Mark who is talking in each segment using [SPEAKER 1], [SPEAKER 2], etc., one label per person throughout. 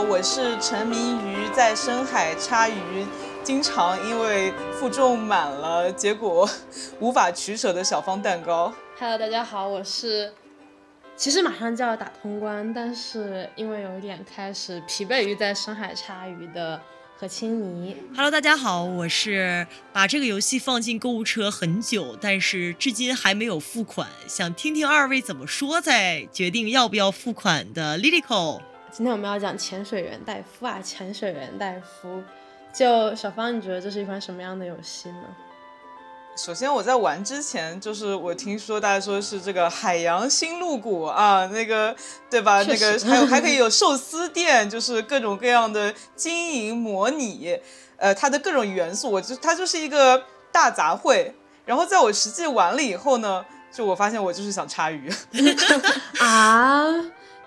[SPEAKER 1] 我是沉迷于在深海插鱼，经常因为负重满了，结果无法取舍的小方蛋糕。
[SPEAKER 2] Hello，大家好，我是其实马上就要打通关，但是因为有一点开始疲惫于在深海插鱼的。何青泥
[SPEAKER 3] ，Hello，大家好，我是把这个游戏放进购物车很久，但是至今还没有付款，想听听二位怎么说再决定要不要付款的 Lilico。
[SPEAKER 2] 今天我们要讲潜水员戴夫啊，潜水员戴夫，就小芳，你觉得这是一款什么样的游戏呢？
[SPEAKER 1] 首先，我在玩之前，就是我听说大家说是这个海洋新露谷啊，那个对吧？那个还有 还可以有寿司店，就是各种各样的经营模拟，呃，它的各种元素，我就它就是一个大杂烩。然后在我实际玩了以后呢，就我发现我就是想插鱼
[SPEAKER 2] 啊，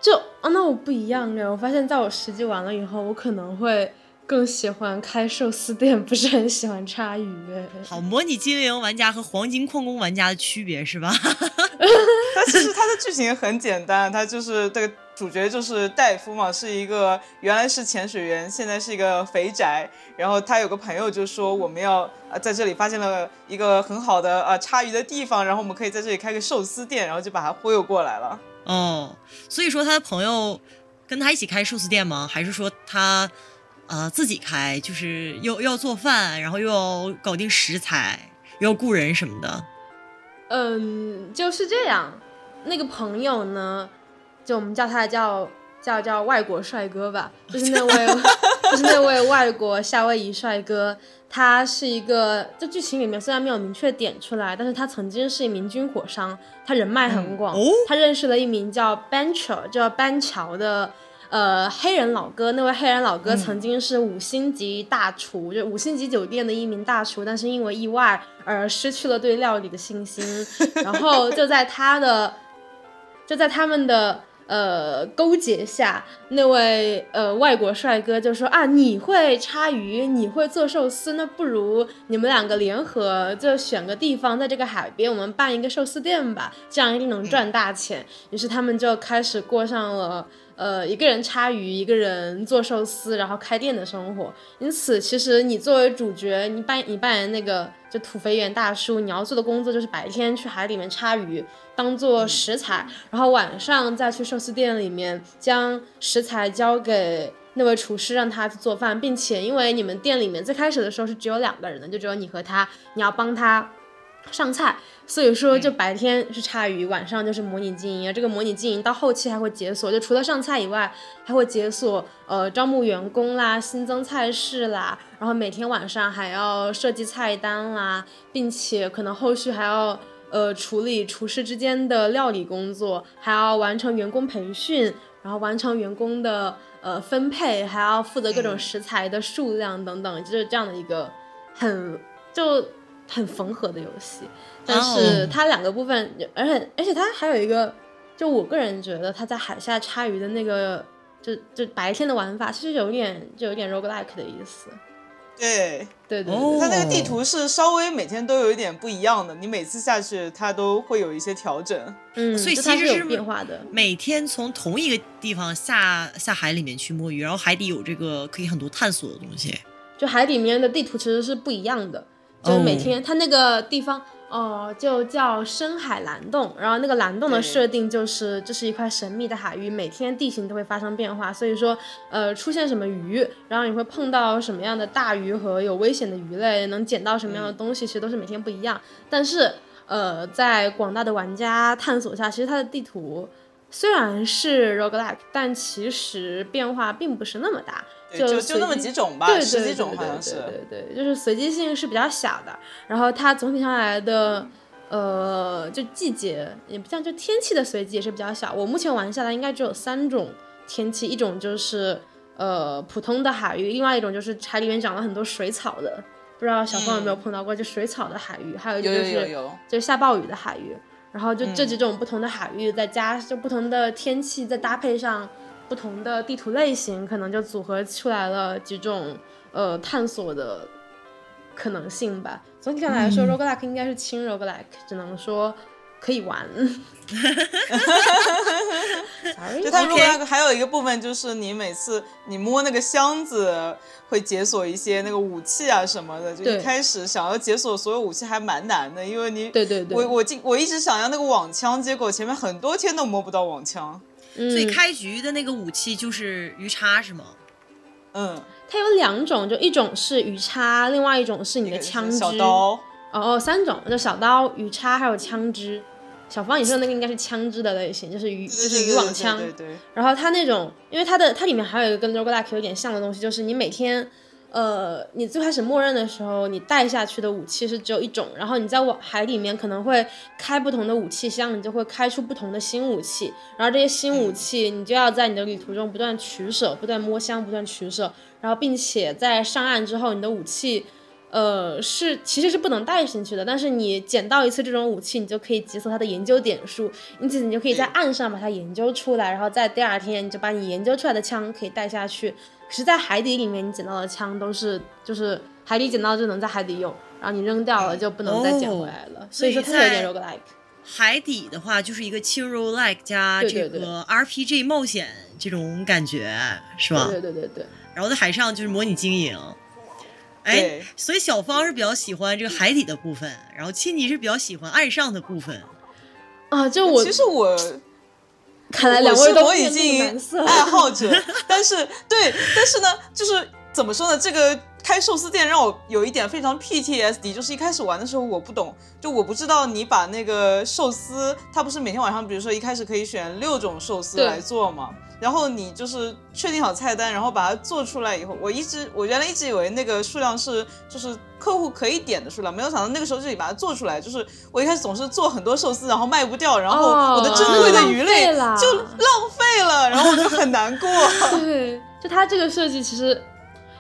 [SPEAKER 2] 就啊，那我不一样哎，我发现在我实际玩了以后，我可能会。更喜欢开寿司店，不是很喜欢叉鱼。
[SPEAKER 3] 好，模拟经营玩家和黄金矿工玩家的区别是吧？
[SPEAKER 1] 它其实它的剧情很简单，它就是这个主角就是戴夫嘛，是一个原来是潜水员，现在是一个肥宅。然后他有个朋友就说我们要啊在这里发现了一个很好的啊叉鱼的地方，然后我们可以在这里开个寿司店，然后就把他忽悠过来了。
[SPEAKER 3] 哦，所以说他的朋友跟他一起开寿司店吗？还是说他？呃，自己开就是又要做饭，然后又要搞定食材，又要雇人什么的。
[SPEAKER 2] 嗯，就是这样。那个朋友呢，就我们叫他叫叫叫外国帅哥吧，就是那位 就是那位外国夏威夷帅哥。他是一个，这剧情里面虽然没有明确点出来，但是他曾经是一名军火商，他人脉很广。他认识了一名叫 Bencher 叫班乔的。呃，黑人老哥，那位黑人老哥曾经是五星级大厨，就五星级酒店的一名大厨，但是因为意外而失去了对料理的信心。然后就在他的，就在他们的呃勾结下，那位呃外国帅哥就说啊，你会叉鱼，你会做寿司，那不如你们两个联合，就选个地方，在这个海边，我们办一个寿司店吧，这样一定能赚大钱。于是他们就开始过上了。呃，一个人插鱼，一个人做寿司，然后开店的生活。因此，其实你作为主角，你扮你扮演那个就土肥圆大叔，你要做的工作就是白天去海里面插鱼，当做食材，然后晚上再去寿司店里面将食材交给那位厨师，让他去做饭，并且因为你们店里面最开始的时候是只有两个人的，就只有你和他，你要帮他。上菜，所以说就白天是插鱼，晚上就是模拟经营啊。这个模拟经营到后期还会解锁，就除了上菜以外，还会解锁呃招募员工啦、新增菜式啦，然后每天晚上还要设计菜单啦，并且可能后续还要呃处理厨师之间的料理工作，还要完成员工培训，然后完成员工的呃分配，还要负责各种食材的数量等等，就是这样的一个很就。很缝合的游戏，但是它两个部分，而且而且它还有一个，就我个人觉得它在海下插鱼的那个，就就白天的玩法，其实有点就有点 roguelike 的意思。
[SPEAKER 1] 对
[SPEAKER 2] 对对，
[SPEAKER 1] 它那个地图是稍微每天都有一点不一样的，你每次下去它都会有一些调整。
[SPEAKER 2] 嗯，
[SPEAKER 3] 所以其实是
[SPEAKER 2] 变化的。
[SPEAKER 3] 每天从同一个地方下下海里面去摸鱼，然后海底有这个可以很多探索的东西。
[SPEAKER 2] 就海里面的地图其实是不一样的。就是每天，它那个地方哦，就叫深海蓝洞。然后那个蓝洞的设定就是，这是一块神秘的海域，每天地形都会发生变化。所以说，呃，出现什么鱼，然后你会碰到什么样的大鱼和有危险的鱼类，能捡到什么样的东西，其实都是每天不一样。但是，呃，在广大的玩家探索下，其实它的地图虽然是 roguelike，但其实变化并不是那么大。
[SPEAKER 1] 就就那么几种吧，十几种好像是。
[SPEAKER 2] 对对，就是随机性是比较小的。然后它总体上来的，呃，就季节也不像，就天气的随机也是比较小。我目前玩下来应该只有三种天气，一种就是呃普通的海域，另外一种就是海里面长了很多水草的，不知道小凤有没有碰到过，就水草的海域，还有就是就下暴雨的海域。然后就这几种不同的海域，再加就不同的天气，再搭配上。不同的地图类型，可能就组合出来了几种呃探索的可能性吧。总体上来说，roguelike 应该是轻 roguelike，只能说可以玩。Sorry，
[SPEAKER 1] 就它
[SPEAKER 3] OK
[SPEAKER 1] roguelike 还有一个部分就是你每次你摸那个箱子会解锁一些那个武器啊什么的，就一开始想要解锁所有武器还蛮难的，因为你
[SPEAKER 2] 对对对，
[SPEAKER 1] 我我进我一直想要那个网枪，结果前面很多天都摸不到网枪。
[SPEAKER 2] 嗯
[SPEAKER 3] 所以开局的那个武器就是鱼叉是吗？
[SPEAKER 1] 嗯，
[SPEAKER 2] 它有两种，就一种是鱼叉，另外一种是你的枪支。
[SPEAKER 1] 小刀，
[SPEAKER 2] 哦哦，三种，就小刀、鱼叉还有枪支。小芳，你说的那个应该是枪支的类型，就是鱼，就是渔网枪。
[SPEAKER 1] 对对对对
[SPEAKER 2] 然后它那种，因为它的它里面还有一个跟 roguelike 有点像的东西，就是你每天，呃，你最开始默认的时候，你带下去的武器是只有一种，然后你在往海里面可能会开不同的武器箱，你就会开出不同的新武器，然后这些新武器你就要在你的旅途中不断取舍，不断摸箱，不断取舍，然后并且在上岸之后，你的武器。呃，是其实是不能带进去的，但是你捡到一次这种武器，你就可以解锁它的研究点数，因此你就可以在岸上把它研究出来，然后在第二天你就把你研究出来的枪可以带下去。可是，在海底里面你捡到的枪都是就是海底捡到就能在海底用，然后你扔掉了就不能再捡回来了，所以说它有点 roguelike。
[SPEAKER 3] 海底的话就是一个轻 roguelike 加这个 RPG 冒险这种感觉，是吧？
[SPEAKER 2] 对对对对，
[SPEAKER 3] 然后在海上就是模拟经营。哎，所以小芳是比较喜欢这个海底的部分，然后亲妮是比较喜欢岸上的部分。
[SPEAKER 2] 啊，就我
[SPEAKER 1] 其实我
[SPEAKER 2] 看来两位都已
[SPEAKER 1] 经。爱好者，但是对，但是呢，就是怎么说呢？这个开寿司店让我有一点非常 PTSD，就是一开始玩的时候我不懂，就我不知道你把那个寿司，它不是每天晚上，比如说一开始可以选六种寿司来做嘛。然后你就是确定好菜单，然后把它做出来以后，我一直我原来一直以为那个数量是就是客户可以点的数量，没有想到那个时候就得把它做出来。就是我一开始总是做很多寿司，然后卖不掉，然后
[SPEAKER 2] 哦
[SPEAKER 1] 我的珍贵的鱼类就浪费了，然后我就很难过。
[SPEAKER 2] 对，就它这个设计其实。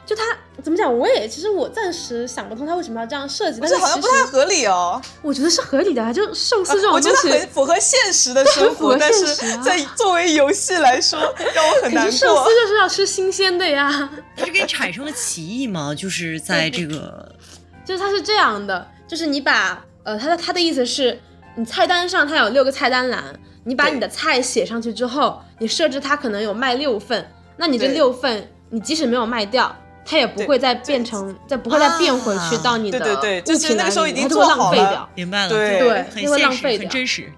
[SPEAKER 2] 就他怎么讲，我也其实我暂时想不通他为什么要这样设计，但是
[SPEAKER 1] 好像不太合理哦。
[SPEAKER 2] 我觉得是合理的啊，就寿司这种
[SPEAKER 1] 我觉，得很符合现实的生活，但是
[SPEAKER 2] 现实啊
[SPEAKER 1] 在作为游戏来说，让我很难
[SPEAKER 2] 可是寿司。就是要吃新鲜的呀。
[SPEAKER 3] 它是给你产生了歧义吗？就是在这个
[SPEAKER 2] 就是它是这样的，就是你把呃，他的他的意思是，你菜单上它有六个菜单栏，你把你的菜写上去之后，你设置它可能有卖六份，那你这六份你即使没有卖掉。它也不会再变成，再不会再变回去到你的
[SPEAKER 1] 对对对
[SPEAKER 2] 物品
[SPEAKER 1] 就是那个时候已经
[SPEAKER 2] 栏里它就会
[SPEAKER 1] 做好了
[SPEAKER 2] 浪费掉。
[SPEAKER 3] 明白了，
[SPEAKER 1] 对
[SPEAKER 2] 对
[SPEAKER 3] 很
[SPEAKER 2] 就会浪
[SPEAKER 3] 现实，
[SPEAKER 2] 费掉
[SPEAKER 3] 很真实。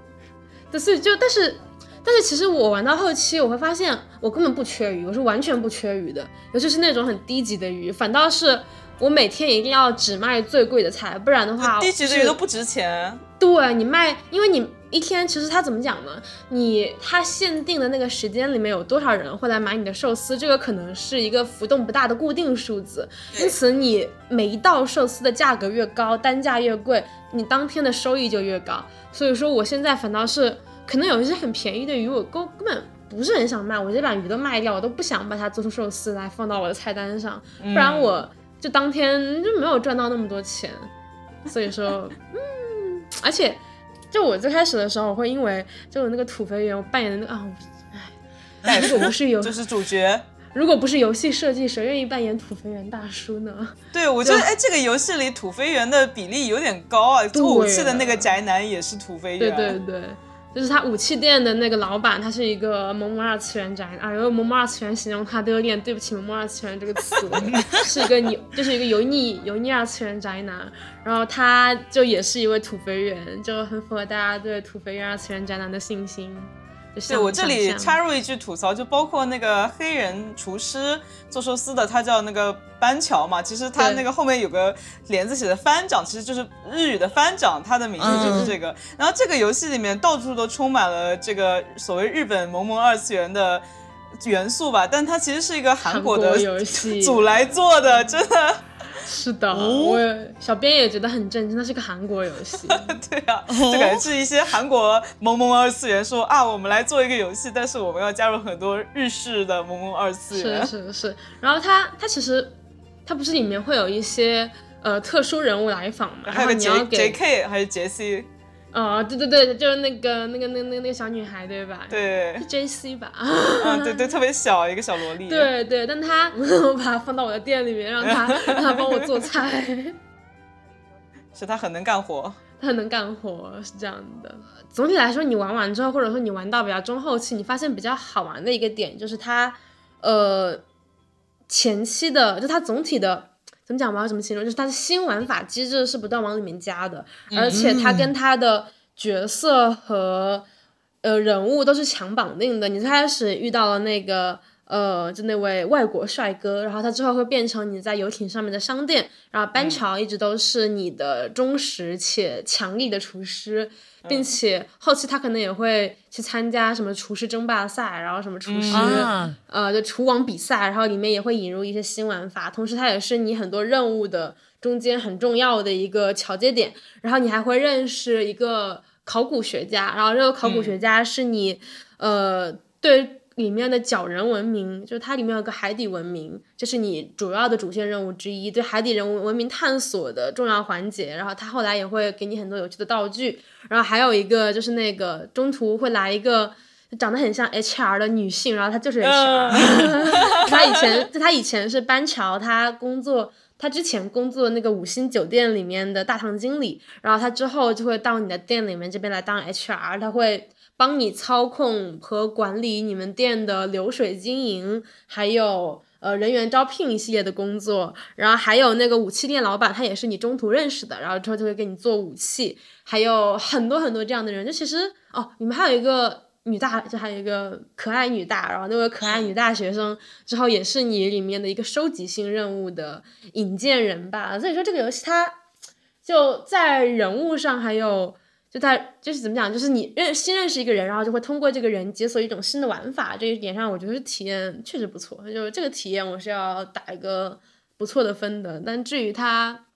[SPEAKER 2] 对，所以就但是但是其实我玩到后期，我会发现我根本不缺鱼，我是完全不缺鱼的，尤其是那种很低级的鱼，反倒是我每天一定要只卖最贵的菜，不然的话
[SPEAKER 1] 低级的鱼都不值钱。
[SPEAKER 2] 对你卖，因为你一天其实它怎么讲呢？你它限定的那个时间里面有多少人会来买你的寿司，这个可能是一个浮动不大的固定数字，因此你每一道寿司的价格越高，单价越贵，你当天的收益就越高。所以说我现在反倒是可能有一些很便宜的鱼，我根根本。不是很想卖，我直接把鱼都卖掉，我都不想把它做出寿司来放到我的菜单上，不然我就当天就没有赚到那么多钱。所以说，嗯，而且就我最开始的时候，我会因为就我那个土肥圆，我扮演的那个啊，哎，如果不是游，
[SPEAKER 1] 就是主角。
[SPEAKER 2] 如果不是游戏设计，谁愿意扮演土肥圆大叔呢？
[SPEAKER 1] 对，我觉得哎，这个游戏里土肥圆的比例有点高啊。做武器的那个宅男也是土肥圆
[SPEAKER 2] 对
[SPEAKER 1] 圆。
[SPEAKER 2] 对对，就是他武器店的那个老板，他是一个萌萌二次元宅，啊，用萌萌二次元形容他都有点对不起萌萌二次元这个词，是一个油，就是一个油腻油腻二次元宅男，然后他就也是一位土肥圆，就很符合大家对土肥圆二次元宅男的信心。就
[SPEAKER 1] 对我这里插入一句吐槽，就包括那个黑人厨师做寿司的，他叫那个班乔嘛，其实他那个后面有个帘子写的番长，其实就是日语的番长，他的名字就是这个。然后这个游戏里面到处都充满了这个所谓日本萌萌二次元的元素吧，但它其实是一个韩国的组来做的，真的。
[SPEAKER 2] 是的，
[SPEAKER 3] 哦
[SPEAKER 2] 我小编也觉得很震惊，那是个韩国游戏。
[SPEAKER 1] 对啊，就感觉是一些韩国萌萌二次元说啊，我们来做一个游戏，但是我们要加入很多日式的萌萌二次元。
[SPEAKER 2] 是是是，然后它它其实它不是里面会有一些呃特殊人物来访嘛，然后
[SPEAKER 1] 还有个
[SPEAKER 2] 你要
[SPEAKER 1] J
[SPEAKER 2] 给
[SPEAKER 1] J K 还是杰西，
[SPEAKER 2] 哦对对对，就是那个那个那个那个那个小女孩对吧？，
[SPEAKER 1] 对
[SPEAKER 2] 是，J C 吧？
[SPEAKER 1] 嗯，对对，特别小一个小萝莉。，
[SPEAKER 2] 对对，但她我把她放到我的店里面，让她 让她帮我做菜。
[SPEAKER 1] 是她很能干活。
[SPEAKER 2] 她很能干活，是这样的。总体来说，你玩完之后，或者说你玩到比较中后期，你发现比较好玩的一个点就是它，呃，前期的就它总体的怎么讲吧？怎么形容？就是它的新玩法机制是不断往里面加的，而且它跟它的角色和呃人物都是强绑定的。你最开始遇到了那个。呃，就那位外国帅哥，然后他之后会变成你在游艇上面的商店，然后班乔一直都是你的忠实且强力的厨师，并且后期他可能也会去参加什么厨师争霸赛，然后什么厨师呃就厨王比赛，然后里面也会引入一些新玩法，同时它也是你很多任务的中间很重要的一个桥接点，然后你还会认识一个考古学家，然后这个考古学家是你呃对。里面的角人文明，就是它里面有个海底文明，这是你主要的主线任务之一，对海底人文文明探索的重要环节。然后它后来也会给你很多有趣的道具。然后还有一个就是那个中途会来一个长得很像 HR 的女性，然后她就是 HR。她以前就她以前是班乔，她工作，她之前工作那个五星酒店里面的大堂经理。然后她之后就会到你的店里面这边来当 HR，她会。帮你操控和管理你们店的流水经营，还有呃人员招聘一系列的工作，然后还有那个武器店老板，他也是你中途认识的，然后之后就会给你做武器，还有很多很多这样的人。就其实哦，你们还有一个女大，就还有一个可爱女大，然后那位可爱女大学生之后也是你里面的一个收集性任务的引荐人吧。所以说这个游戏它就在人物上还有。就他就是怎么讲，就是你认新认识一个人，然后就会通过这个人解锁一种新的玩法，这一点上我觉得是体验确实不错。就是这个体验我是要打一个不错的分的。但至于他，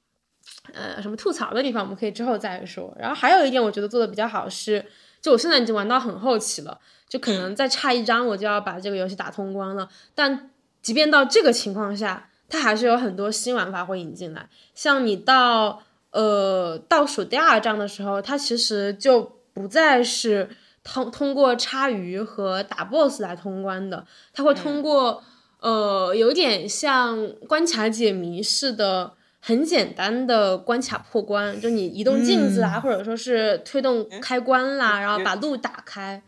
[SPEAKER 2] 呃，什么吐槽的地方，我们可以之后再说。然后还有一点我觉得做的比较好是，就我现在已经玩到很后期了，就可能再差一张我就要把这个游戏打通关了。但即便到这个情况下，它还是有很多新玩法会引进来，像你到。呃，倒数第二章的时候，它其实就不再是通通过插鱼和打 BOSS 来通关的，它会通过呃，有点像关卡解谜似的，很简单的关卡破关，就你移动镜子啊，或者说是推动开关啦，然后把路打开。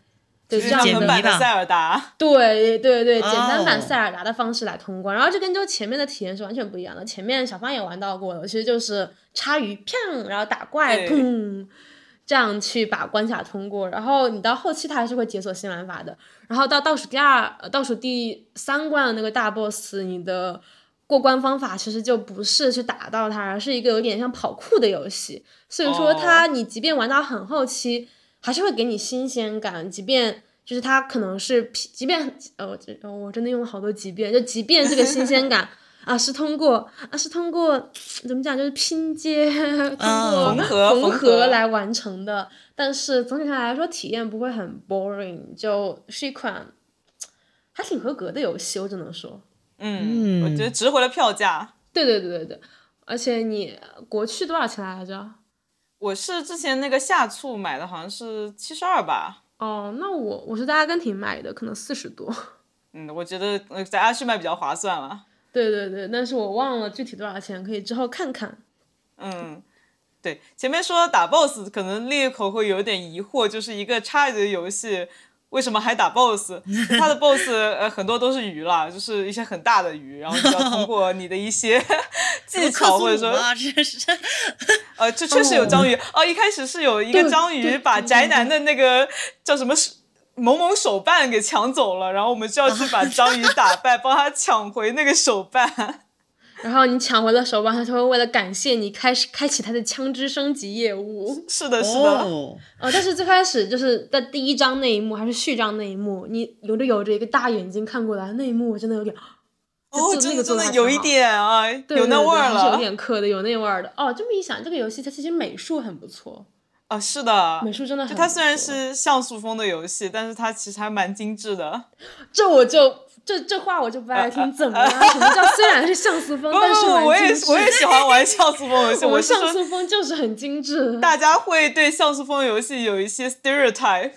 [SPEAKER 2] 对，这样
[SPEAKER 1] 的塞尔达，
[SPEAKER 2] 对对对，简单版塞尔达的方式来通关，然后这跟就前面的体验是完全不一样的。前面小芳也玩到过了，其实就是插鱼，砰，然后打怪，砰，这样去把关卡通过。然后你到后期它还是会解锁新玩法的。然后到倒数第二、倒数第三关的那个大 boss，你的过关方法其实就不是去打到它，而是一个有点像跑酷的游戏。所以说，它你即便玩到很后期。还是会给你新鲜感，即便就是它可能是，即便呃，我我真的用了好多即便，就即便这个新鲜感 啊是通过啊是通过怎么讲，就是拼接 通过
[SPEAKER 1] 缝合
[SPEAKER 2] 缝合来完成的，但是总体上来说体验不会很 boring，就是一款还挺合格的游戏，我只能说，
[SPEAKER 1] 嗯，我觉得值回了票价。
[SPEAKER 2] 对对对对对，而且你国区多少钱来着？
[SPEAKER 1] 我是之前那个夏促买的，好像是七十二吧。
[SPEAKER 2] 哦，那我我是在阿根廷买的，可能四十多。
[SPEAKER 1] 嗯，我觉得在阿旭买比较划算了。
[SPEAKER 2] 对对对，但是我忘了具体多少钱，可以之后看看。
[SPEAKER 1] 嗯，对，前面说打 BOSS，可能裂口会有点疑惑，就是一个差的游戏。为什么还打 boss？他的 boss 呃很多都是鱼啦，就是一些很大的鱼，然后你要通过你的一些 技巧或者说，呃，这确实有章鱼哦。一开始是有一个章鱼把宅男的那个叫什么某某手办给抢走了，然后我们就要去把章鱼打败，帮他抢回那个手办。
[SPEAKER 2] 然后你抢回了手办，他就会为了感谢你开始开启他的枪支升级业务。
[SPEAKER 1] 是的，是的。
[SPEAKER 2] 哦，但是最开始就是在第一章那一幕还是序章那一幕，你有着有着一个大眼睛看过来那一幕，我真的有点
[SPEAKER 1] 哦，真
[SPEAKER 2] 的
[SPEAKER 1] 真的有一点啊，有那味儿
[SPEAKER 2] 了，有点磕的，有那味儿的。哦，这么一想，这个游戏它其实美术很不错。
[SPEAKER 1] 啊，是的，
[SPEAKER 2] 美术真的很。
[SPEAKER 1] 就它虽然是像素风的游戏，但是它其实还蛮精致的。
[SPEAKER 2] 这我就。这这话我就不爱听，怎么了？什么叫虽然是像素风，但是
[SPEAKER 1] 我也我也喜欢玩像素风游戏。
[SPEAKER 2] 我像素风就是很精致。
[SPEAKER 1] 大家会对像素风游戏有一些 stereotype，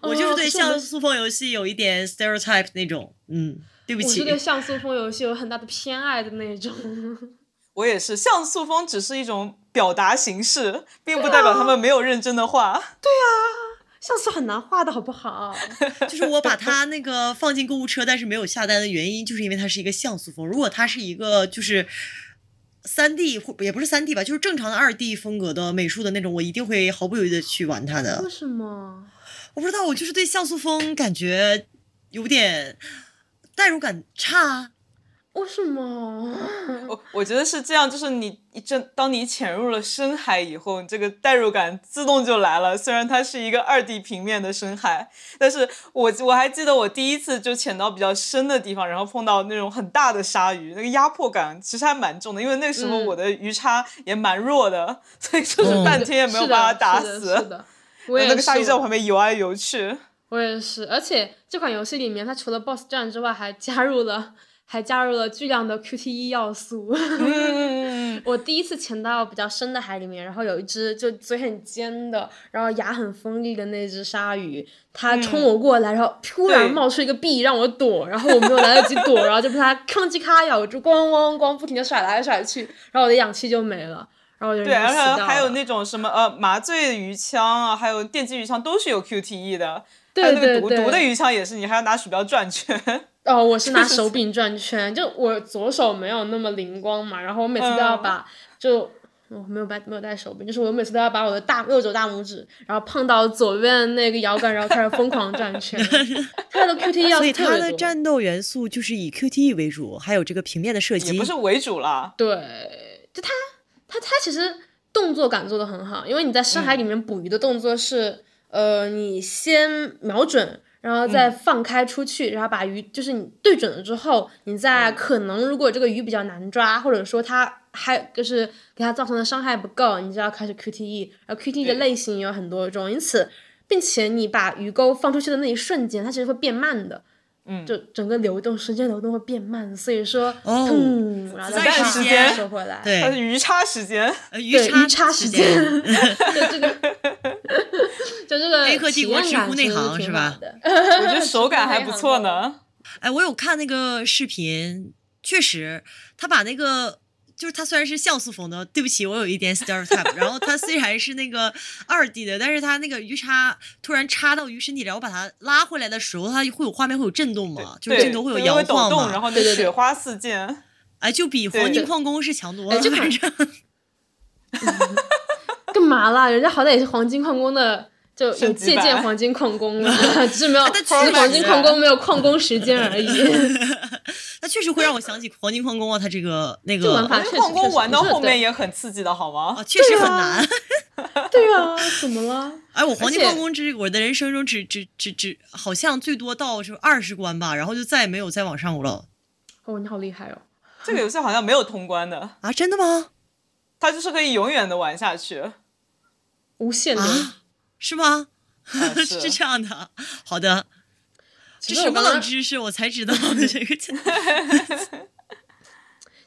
[SPEAKER 3] 我就是对像素风游戏有一点 stereotype 那种。嗯，对不起，
[SPEAKER 2] 我是对像素风游戏有很大的偏爱的那种。
[SPEAKER 1] 我也是，像素风只是一种表达形式，并不代表他们没有认真的画。
[SPEAKER 2] 像素很难画的好不好？
[SPEAKER 3] 就是我把它那个放进购物车，但是没有下单的原因，就是因为它是一个像素风。如果它是一个就是三 D 或也不是三 D 吧，就是正常的二 D 风格的美术的那种，我一定会毫不犹豫的去玩它的
[SPEAKER 2] 为。什么？
[SPEAKER 3] 我不知道，我就是对像素风感觉有点代入感差。
[SPEAKER 2] 为什么？
[SPEAKER 1] 我我觉得是这样，就是你一真当你潜入了深海以后，你这个代入感自动就来了。虽然它是一个二 D 平面的深海，但是我我还记得我第一次就潜到比较深的地方，然后碰到那种很大的鲨鱼，那个压迫感其实还蛮重的。因为那时候
[SPEAKER 2] 嗯
[SPEAKER 1] 我的鱼叉也蛮弱的，所以就是半天也没有把它打
[SPEAKER 2] 是的
[SPEAKER 1] 死。
[SPEAKER 2] 是的，我也
[SPEAKER 1] 那个鲨鱼在我旁边游来游去。
[SPEAKER 2] 我也是，而且这款游戏里面，它除了 BOSS 战之外，还加入了还加入了巨量的 QTE 要素。
[SPEAKER 1] 嗯，
[SPEAKER 2] 我第一次潜到比较深的海里面，然后有一只就嘴很尖的，然后牙很锋利的那只鲨鱼，它冲我过来，然后突然冒出一个臂让我躲，然后我没有来得及躲，然后就被它吭叽咔咬住，咣咣咣不停的甩来甩去，然后我的氧气就没了，然后我就
[SPEAKER 1] 对，
[SPEAKER 2] 人就
[SPEAKER 1] 而
[SPEAKER 2] 死掉了
[SPEAKER 1] 且还有那种什么呃麻醉鱼枪啊，还有电击鱼枪都是有 QTE 的。还
[SPEAKER 2] 对
[SPEAKER 1] 有那个
[SPEAKER 2] 对对
[SPEAKER 1] 毒毒的鱼枪也是，你还要拿鼠标转圈。
[SPEAKER 2] 哦，我是拿手柄转圈，就我左手没有那么灵光嘛，然后我每次都要
[SPEAKER 1] 嗯
[SPEAKER 2] 把、就。我没有带没有带手柄，就是我每次都要把我的大右手大拇指，然后碰到左边那个摇杆，然后开始疯狂转圈。它的 QTE 要
[SPEAKER 3] 所以它的战斗元素就是以 QTE 为主，还有这个平面的射击。
[SPEAKER 1] 也不是为主啦。
[SPEAKER 2] 对，就它它它其实动作感做的很好，因为你在深海里面捕鱼的动作是，呃，你先瞄准。然后再放开出去，然后把鱼就是你对准了之后，你再可能如果这个鱼比较难抓，或者说它还就是给它造成的伤害不够，你就要开始 QTE。然后 QTE 的类型有很多种，因此，并且你把鱼钩放出去的那一瞬间，它其实会变慢的。
[SPEAKER 1] 嗯。
[SPEAKER 2] 就整个流动时间流动会变慢，所以说，
[SPEAKER 3] 哦
[SPEAKER 2] 嗯，然后
[SPEAKER 1] 子弹
[SPEAKER 2] 再啪
[SPEAKER 1] 时间
[SPEAKER 2] 收回来，
[SPEAKER 3] 对。
[SPEAKER 1] 它是鱼叉时间，
[SPEAKER 3] 呃鱼
[SPEAKER 2] 对，
[SPEAKER 3] 叉
[SPEAKER 2] 鱼叉时间，就这个，就这个
[SPEAKER 3] 黑客帝国
[SPEAKER 2] 体验感
[SPEAKER 3] 直呼内行是吧？
[SPEAKER 1] 我觉得手 感还不错呢。
[SPEAKER 3] 哎，我有看那个视频，确实，他把那个就是它虽然是像素风的，对不起，我有一点 stereotype。然后它虽然是那个二 D 的，但是它那个鱼叉突然插到鱼身体，里，我把它拉回来的时候，它会有画面会有震动嘛，就是
[SPEAKER 1] 对，
[SPEAKER 3] 镜头会有摇晃
[SPEAKER 1] 动，然
[SPEAKER 3] 嘛。
[SPEAKER 1] 后那
[SPEAKER 2] 对对对
[SPEAKER 1] 雪花四溅。
[SPEAKER 3] 哎，就比黄金矿工是强多了。
[SPEAKER 2] 哎这款
[SPEAKER 3] 反正
[SPEAKER 2] 干嘛啦？人家好歹也是黄金矿工的，就借鉴
[SPEAKER 1] 版
[SPEAKER 2] 黄金矿工了，只是没有，只是黄金
[SPEAKER 1] 实
[SPEAKER 2] 矿工没有矿工时间而已。
[SPEAKER 3] 它确实会让我想起黄金矿工啊，他这个那个
[SPEAKER 1] 因为
[SPEAKER 2] 法确实
[SPEAKER 1] 矿工玩到后面也很刺激的，好吗
[SPEAKER 3] 啊，？确实很难。
[SPEAKER 2] 对啊，怎么了？
[SPEAKER 3] 哎，我黄金矿工之我的人生中只只只只好像最多到是二十关吧，然后就再也没有再往上了
[SPEAKER 2] 哦，你好厉害哦！
[SPEAKER 1] 这个游戏好像没有通关的，
[SPEAKER 3] 啊！真的吗？
[SPEAKER 1] 它就是可以永远的玩下去。
[SPEAKER 2] 无限的。
[SPEAKER 3] 啊，是吗？
[SPEAKER 1] 啊
[SPEAKER 3] 是
[SPEAKER 1] 是
[SPEAKER 3] 这样的，好的，这什么冷知识？我才知道 这个。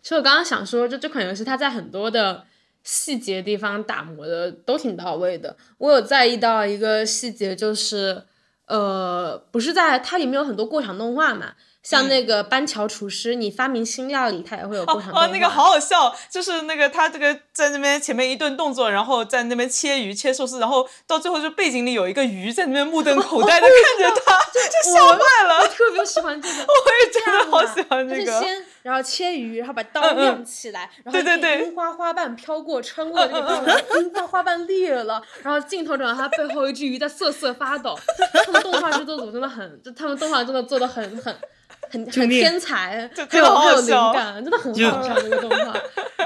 [SPEAKER 2] 其实我刚刚想说，就这款游戏它在很多的细节地方打磨的都挺到位的。我有在意到一个细节，就是呃，不是在它里面有很多过场动画嘛，像那个班乔厨师，你发明新料理，他也会有过场动画。
[SPEAKER 1] 哦，那个好好笑，就是那个他这个在那边前面一顿动作，然后在那边切鱼、切寿司，然后到最后就背景里有一个鱼在那边目瞪口呆的看着他，就笑坏了。
[SPEAKER 2] 特别喜欢这个。
[SPEAKER 1] 我也真的好喜欢这个。
[SPEAKER 2] 先，然后切鱼，然后把刀亮起来，然后
[SPEAKER 1] 对对对
[SPEAKER 2] 樱花花瓣飘过，穿过这个樱花花瓣裂了，然后镜头转到他背后一只鱼在瑟瑟发抖。他们动画制作组真的很，就他们动画真的做的很很很很天才，
[SPEAKER 1] 就真的好
[SPEAKER 2] 很有很有灵感，真的很
[SPEAKER 3] 就
[SPEAKER 2] 好笑这个动画。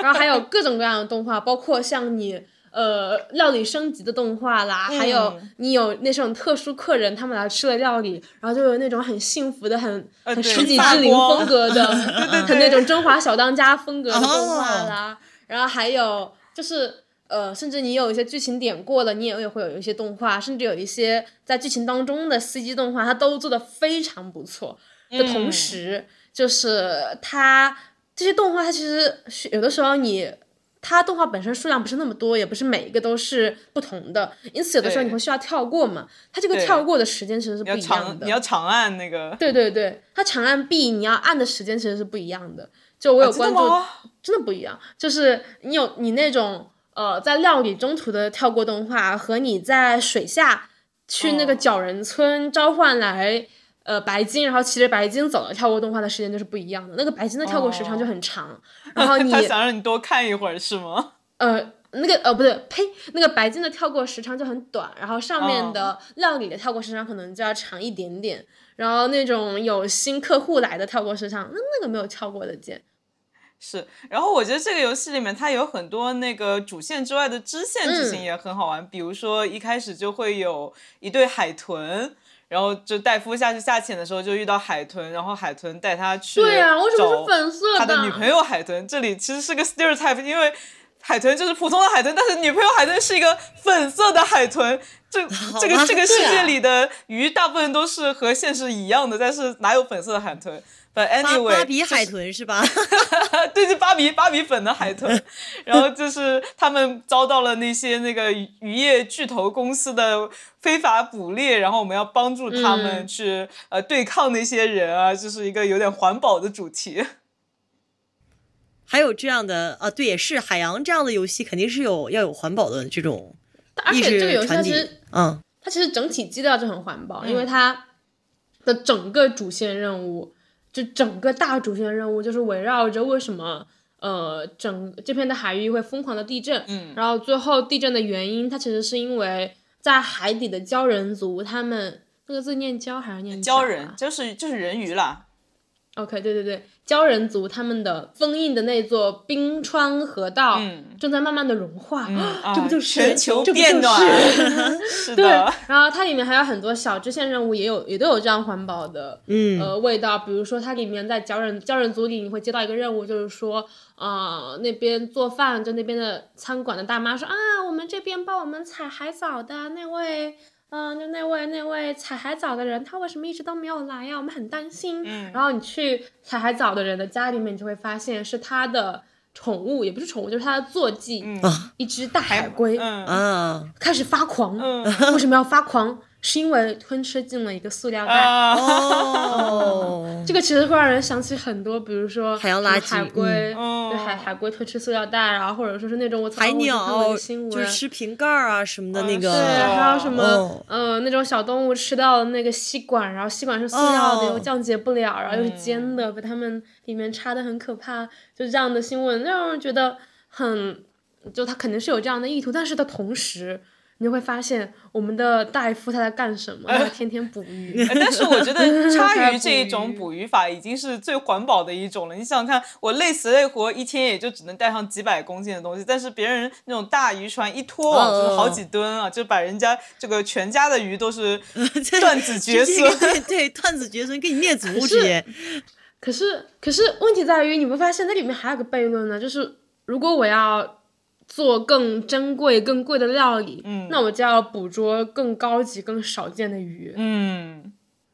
[SPEAKER 2] 然后还有各种各样的动画，包括像你。呃，料理升级的动画啦，还有
[SPEAKER 1] 嗯
[SPEAKER 2] 你有那种特殊客人，他们来吃了料理，然后就有那种很幸福的、很很十几之灵风格的，很那种中华小当家风格的动画
[SPEAKER 3] 哦
[SPEAKER 2] 啦，然后还有就是呃，甚至你有一些剧情点过了，你也会有一些动画，甚至有一些在剧情当中的 CG 动画，它都做的非常不错。的同
[SPEAKER 1] 嗯
[SPEAKER 2] 时，就是它这些动画，它其实是有的时候你它动画本身数量不是那么多，也不是每一个都是不同的，因此有的时候你会需要跳过嘛。它这个跳过的时间其实是不一样的。
[SPEAKER 1] 你要长按那个，
[SPEAKER 2] 对对对，它长按 B 你要按的时间其实是不一样的。就我有
[SPEAKER 1] 啊真的
[SPEAKER 2] 关注，真的不一样。就是你有你那种呃在料理中途的跳过动画，和你在水下去那个
[SPEAKER 1] 哦
[SPEAKER 2] 角人村召唤来。呃，白金，然后骑着白金走了，跳过动画的时间就是不一样的。那个白金的跳过时长就很长，然后 你
[SPEAKER 1] 他想让你多看一会儿是吗？
[SPEAKER 2] 呃，那个呃不对，呸，那个白金的跳过时长就很短，然后上面
[SPEAKER 1] 哦
[SPEAKER 2] 的料理的跳过时长可能就要长一点点，然后那种有新客户来的跳过时长，那那个没有跳过的键。
[SPEAKER 1] 是，然后我觉得这个游戏里面它有很多那个主线之外的支线剧情
[SPEAKER 2] 嗯
[SPEAKER 1] 也很好玩，比如说一开始就会有一对海豚。然后就戴夫下去下潜的时候就遇到海豚，然后海豚带他去
[SPEAKER 2] 对啊，为什么
[SPEAKER 1] 找
[SPEAKER 2] 是粉色
[SPEAKER 1] 他的女朋友海豚，这里其实是个 stereotype，因为海豚就是普通的海豚，但是女朋友海豚是一个粉色的海豚。这这个这个世界里的鱼大部分都是和现实一样的，但是哪有粉色的海豚？But anyway，
[SPEAKER 3] 芭比海豚是吧？
[SPEAKER 1] 对，是芭比芭比粉的海豚，然后就是他们遭到了那些那个渔渔业巨头公司的非法捕猎，然后我们要帮助他们
[SPEAKER 2] 嗯
[SPEAKER 1] 去、呃对抗那些人啊，就是一个有点环保的主题。
[SPEAKER 3] 还有这样的啊，对，也是海洋这样的游戏，肯定是有要有环保的这种意
[SPEAKER 2] 而且这个游戏它其实。
[SPEAKER 3] 嗯，
[SPEAKER 2] 它其实整体基调就很环保，因
[SPEAKER 1] 嗯。
[SPEAKER 2] 为它的整个主线任务，就整个大主线任务就是围绕着为什么呃整这片的海域会疯狂的地震，
[SPEAKER 1] 嗯。
[SPEAKER 2] 然后最后地震的原因，它其实是因为在海底的鲛人族，他们那个字念鲛还是念啊
[SPEAKER 1] 鲛人就是就是人鱼啦
[SPEAKER 2] ，OK，对对对，鲛人族他们的封印的那座冰川河道
[SPEAKER 1] 嗯
[SPEAKER 2] 正在慢慢的融化，
[SPEAKER 1] 啊
[SPEAKER 2] 这不就是
[SPEAKER 1] 全球变暖
[SPEAKER 2] 就 是对然后它里面还有很多小支线任务，也有也都有这样环保的
[SPEAKER 3] 嗯
[SPEAKER 2] 呃味道。比如说它里面在鲛人鲛人族里，你会接到一个任务，就是说，呃，那边做饭就那边的餐馆的大妈说啊，我们这边帮我们采海藻的那位。嗯，就那位那位采海藻的人，他为什么一直都没有来呀？我们很担心。
[SPEAKER 1] 嗯
[SPEAKER 2] 然后你去采海藻的人的家里面，你就会发现是他的宠物，也不是宠物，就是他的坐骑，
[SPEAKER 1] 嗯
[SPEAKER 2] 一只大海龟。
[SPEAKER 1] 嗯
[SPEAKER 3] 啊
[SPEAKER 2] 开始发狂。
[SPEAKER 1] 嗯
[SPEAKER 2] 为什么要发狂？是因为吞吃进了一个塑料袋。
[SPEAKER 1] 啊，
[SPEAKER 3] 哦，
[SPEAKER 2] 这个其实会让人想起很多，比如说
[SPEAKER 3] 海洋垃圾
[SPEAKER 2] 海龟，
[SPEAKER 1] 嗯。
[SPEAKER 2] 对海海龟吞吃塑料袋，然后或者说是那种我从
[SPEAKER 3] 海鸟就是吃瓶盖儿啊什么的那个，
[SPEAKER 2] 对，还有什么、
[SPEAKER 3] 哦。
[SPEAKER 2] 呃那种小动物吃到的那个吸管，然后吸管是塑料的，
[SPEAKER 3] 哦。
[SPEAKER 2] 又降解不了，然后又是
[SPEAKER 1] 嗯
[SPEAKER 2] 尖的，被它们里面插的很可怕，就这样的新闻让人觉得很，就他肯定是有这样的意图，但是的同时。你就会发现，我们的大夫他在干什么？他在天天捕 鱼。
[SPEAKER 1] 哎但是我觉得 叉鱼这一种
[SPEAKER 2] 捕
[SPEAKER 1] 捕鱼法已经是最环保的一种了。你想想看，我累死累活一天也就只能带上几百公斤的东西，但是别人那种大渔船一拖网就是好几吨啊，就把人家这个全家的鱼都是 断子绝孙。
[SPEAKER 3] 对对，断子绝孙，给你灭族直接。
[SPEAKER 2] 可是，可是问题在于，你会发现那里面还有个悖论呢，就是如果我要做更珍贵、更贵的料理，
[SPEAKER 1] 嗯
[SPEAKER 2] 那我就要捕捉更高级、更少见的鱼，
[SPEAKER 1] 嗯，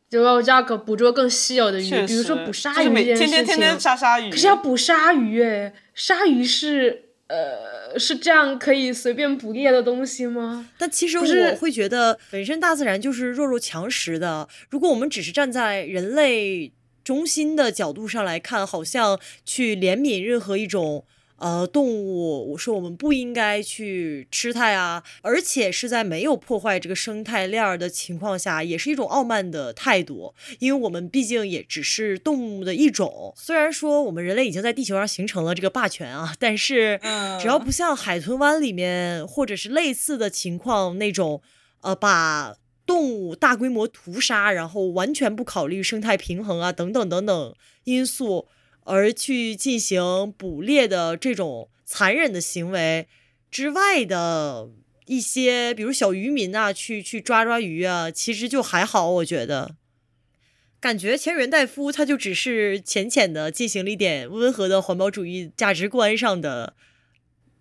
[SPEAKER 2] 就我就要可捕捉更稀有的鱼，比如说捕鲨
[SPEAKER 1] 就是每
[SPEAKER 2] 鱼这件事情。
[SPEAKER 1] 天天天天杀鲨鱼。
[SPEAKER 2] 可是要捕鲨鱼，哎，鲨鱼是呃是这样可以随便捕猎的东西吗？
[SPEAKER 3] 但其实我会觉得，本身大自然就是弱肉强食的。如果我们只是站在人类中心的角度上来看，好像去怜悯任何一种。呃，动物，我说我们不应该去吃它呀，而且是在没有破坏这个生态链儿的情况下，也是一种傲慢的态度，因为我们毕竟也只是动物的一种。虽然说我们人类已经在地球上形成了这个霸权啊，但是
[SPEAKER 1] 嗯
[SPEAKER 3] 只要不像海豚湾里面或者是类似的情况那种，呃，把动物大规模屠杀，然后完全不考虑生态平衡啊等等等等因素，而去进行捕猎的这种残忍的行为之外的一些，比如小渔民啊，去去抓抓鱼啊，其实就还好，我觉得。感觉前元代夫他就只是浅浅的进行了一点温和的环保主义价值观上的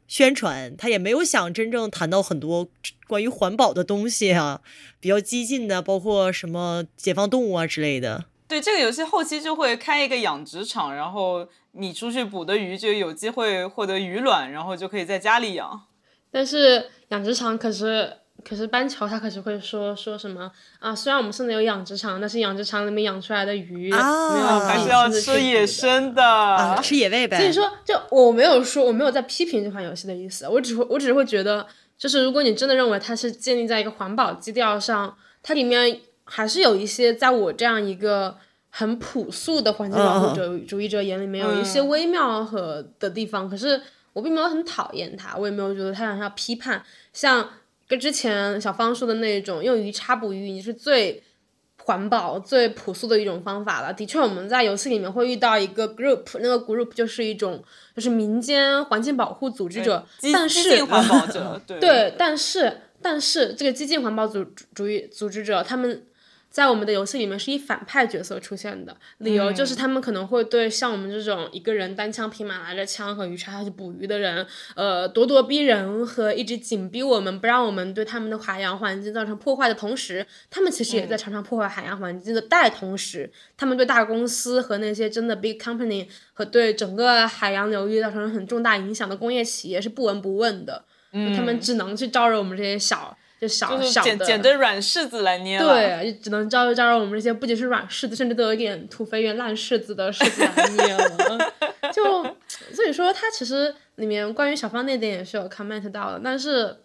[SPEAKER 3] 宣传，他也没有想真正谈到很多关于环保的东西啊，比较激进的，包括什么解放动物啊之类的。
[SPEAKER 1] 对这个游戏后期就会开一个养殖场，然后你出去捕的鱼就有机会获得鱼卵，然后就可以在家里养。
[SPEAKER 2] 但是养殖场可是可是班乔他可是会说说什么啊？虽然我们现在有养殖场，但是养殖场里面养出来的鱼、
[SPEAKER 3] 啊
[SPEAKER 2] 没有
[SPEAKER 1] 还是要吃野生的。
[SPEAKER 3] 啊，吃野味呗。
[SPEAKER 2] 所以说，就我没有说我没有在批评这款游戏的意思，我只会我只是会觉得，就是如果你真的认为它是建立在一个环保基调上，它里面还是有一些在我这样一个很朴素的环境保护者主义者眼里面有一些
[SPEAKER 1] 嗯
[SPEAKER 2] 微妙和的地方，可是我并没有很讨厌他，我也没有觉得他想要批判，像跟之前小芳说的那种用鱼叉捕鱼，你是最。环保最朴素的一种方法了。的确，我们在游戏里面会遇到一个 group，那个 group 就是一种就是民间环境保护组织者，
[SPEAKER 1] 激
[SPEAKER 2] 但是
[SPEAKER 1] 环保者，对
[SPEAKER 2] 对，但是但是这个激进环保组主义组织者，他们在我们的游戏里面是以反派角色出现的，理由就是他们可能会对像我们这种一个人单枪匹马拿着枪和鱼叉去捕鱼的人，呃，咄咄逼人和一直紧逼我们，不让我们对他们的海洋环境造成破坏的同时，他们其实也在常常破坏海洋环境的带同时，他们对大公司和那些真的 big company 和对整个海洋流域造成很重大影响的工业企业是不闻不问的。他们只能去招惹我们这些小就小小的，
[SPEAKER 1] 捡捡着软柿子来捏了。
[SPEAKER 2] 对，就只能招招惹我们这些不仅是软柿子，甚至都有一点土肥圆烂柿子的柿子来捏了。就所以说，它其实里面关于小芳那点也是有 comment 到的，但是